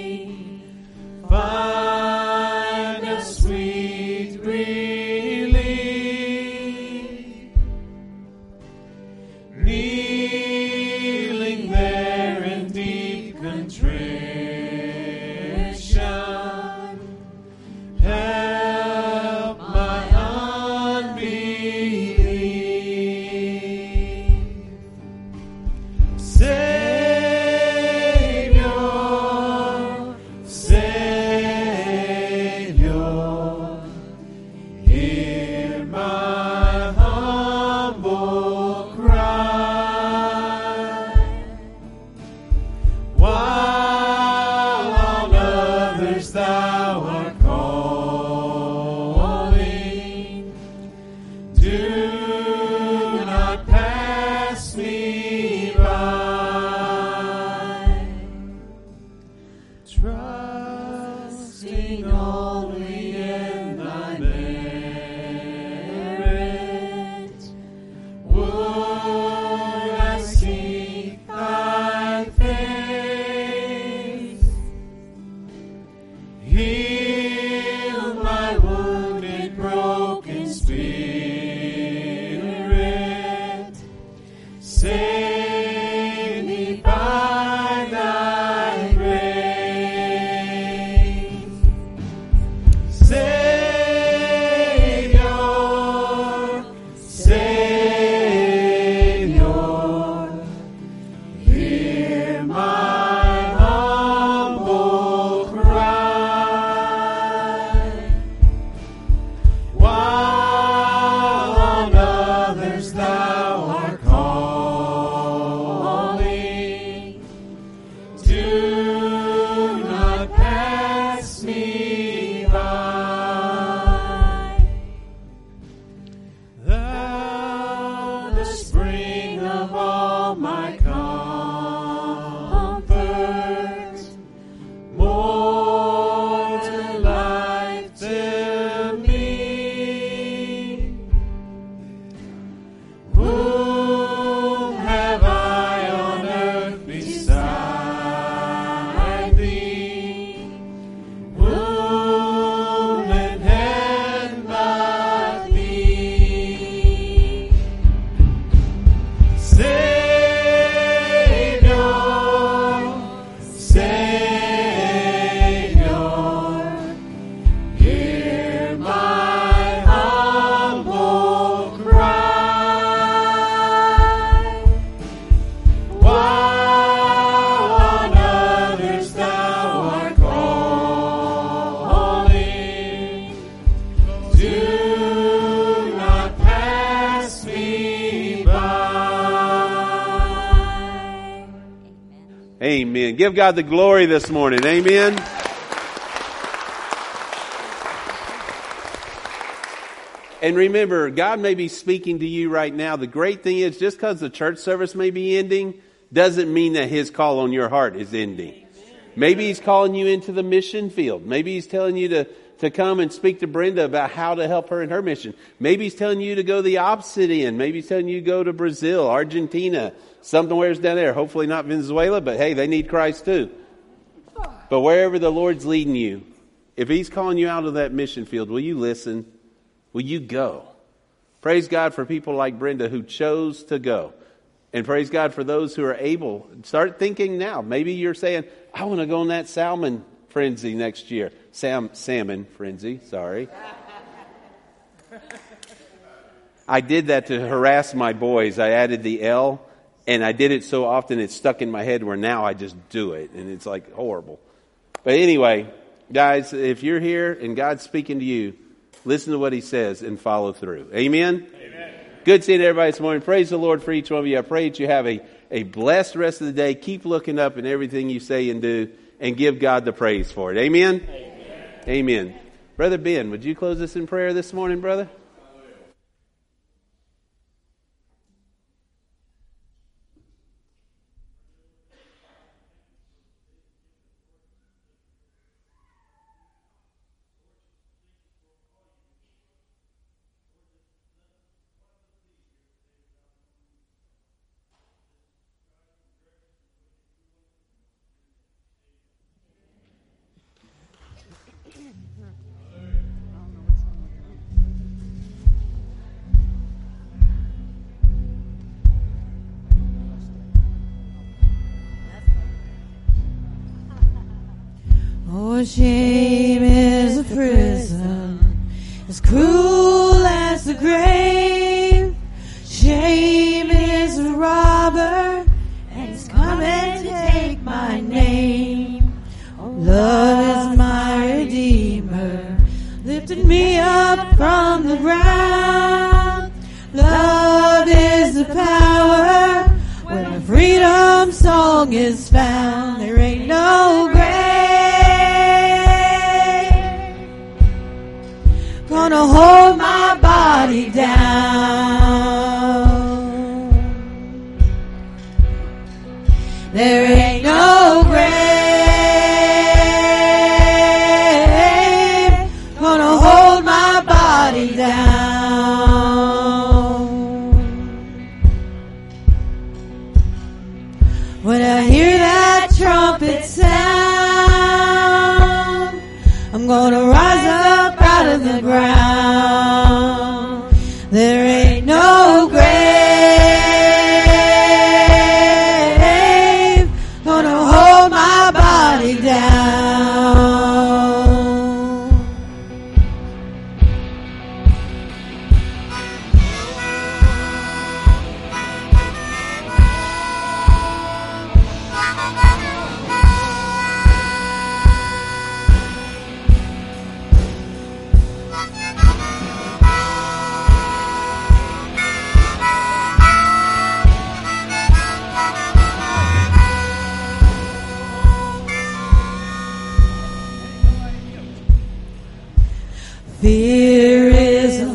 Give God the glory this morning. Amen. And remember, God may be speaking to you right now. The great thing is, just because the church service may be ending, doesn't mean that His call on your heart is ending. Maybe He's calling you into the mission field. Maybe He's telling you to, to come and speak to Brenda about how to help her in her mission. Maybe He's telling you to go the opposite end. Maybe He's telling you to go to Brazil, Argentina, somewhere's down there. Hopefully not Venezuela, but hey, they need Christ too. But wherever the Lord's leading you, if He's calling you out of that mission field, will you listen? Will you go? Praise God for people like Brenda who chose to go. And praise God for those who are able. Start thinking now. Maybe you're saying, I want to go on that salmon frenzy next year. Sam, salmon frenzy, sorry. I did that to harass my boys. I added the L, and I did it so often it stuck in my head where now I just do it, and it's like horrible. But anyway, guys, if you're here and God's speaking to you, listen to what he says and follow through. Amen? Amen. Good seeing everybody this morning. Praise the Lord for each one of you. I pray that you have a, a blessed rest of the day. Keep looking up in everything you say and do and give God the praise for it. Amen? Amen. Amen. Brother Ben, would you close us in prayer this morning, brother? Oh,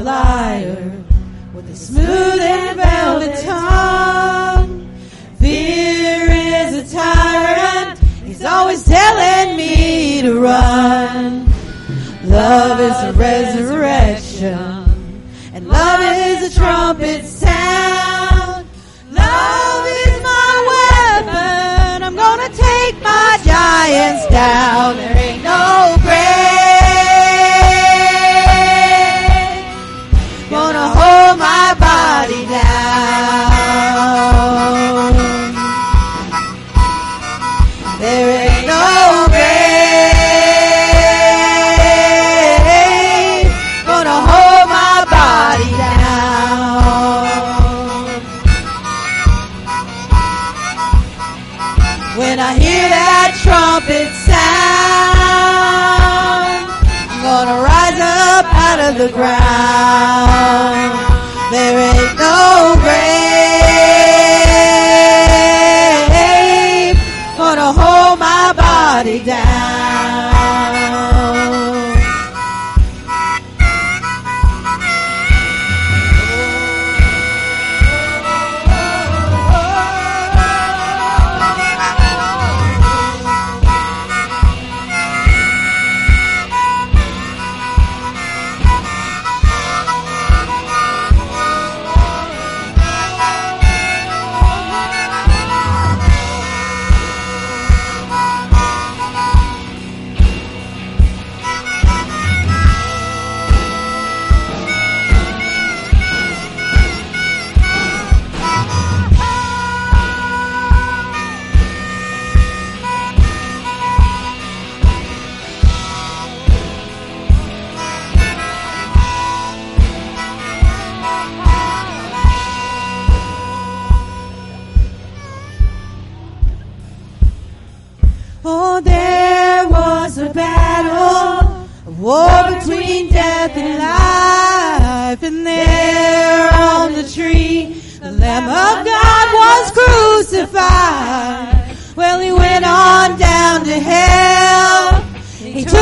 liar with a smooth and velvet tongue. Fear is a tyrant. He's always telling me to run. Love is a resurrection. And love is a trumpet sound. Love is my weapon. I'm gonna take my giants down. There ain't no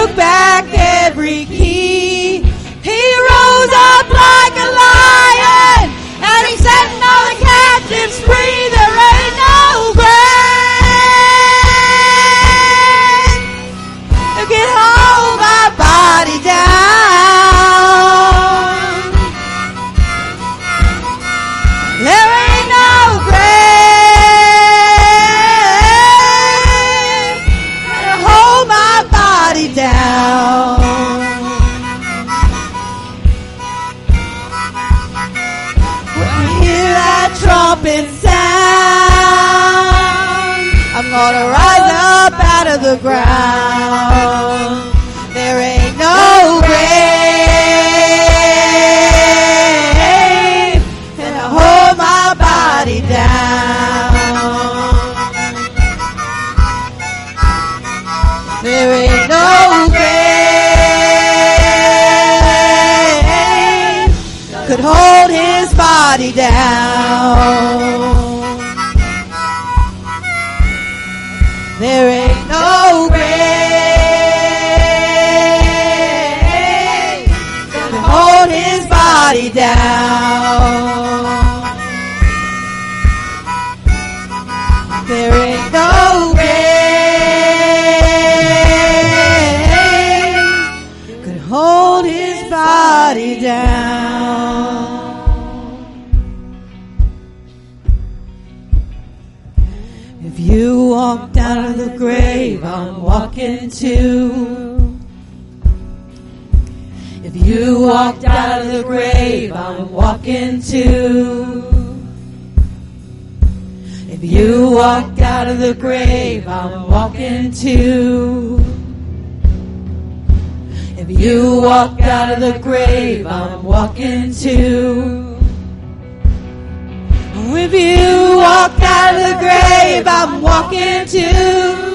took back every key. The ground. If you walked out of the grave, I'm walking too. If you walked out of the grave, I'm walking too. If you walked out of the grave, I'm walking too. If you walked out of the grave, I'm walking too.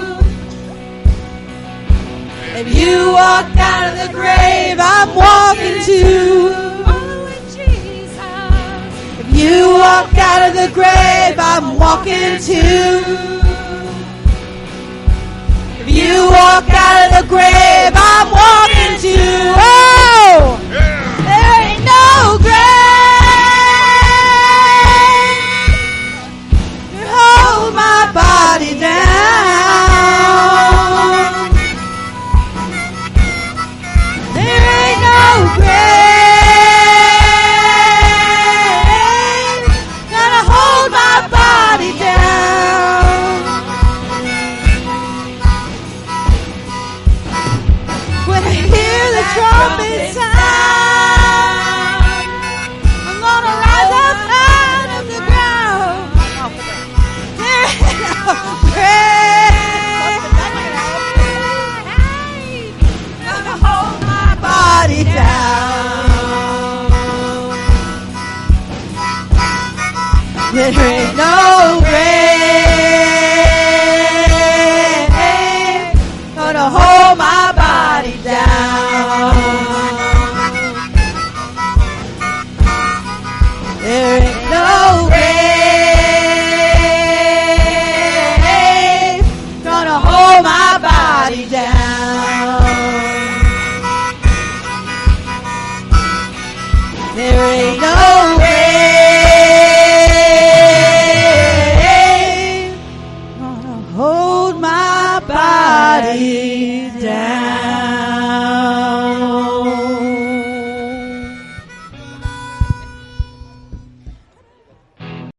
If you walk out of the grave, I'm walking too. If you walk out of the grave, I'm walking too. If you walk out of the grave, I'm walking too. Oh! There ain't no grave to hold my body down.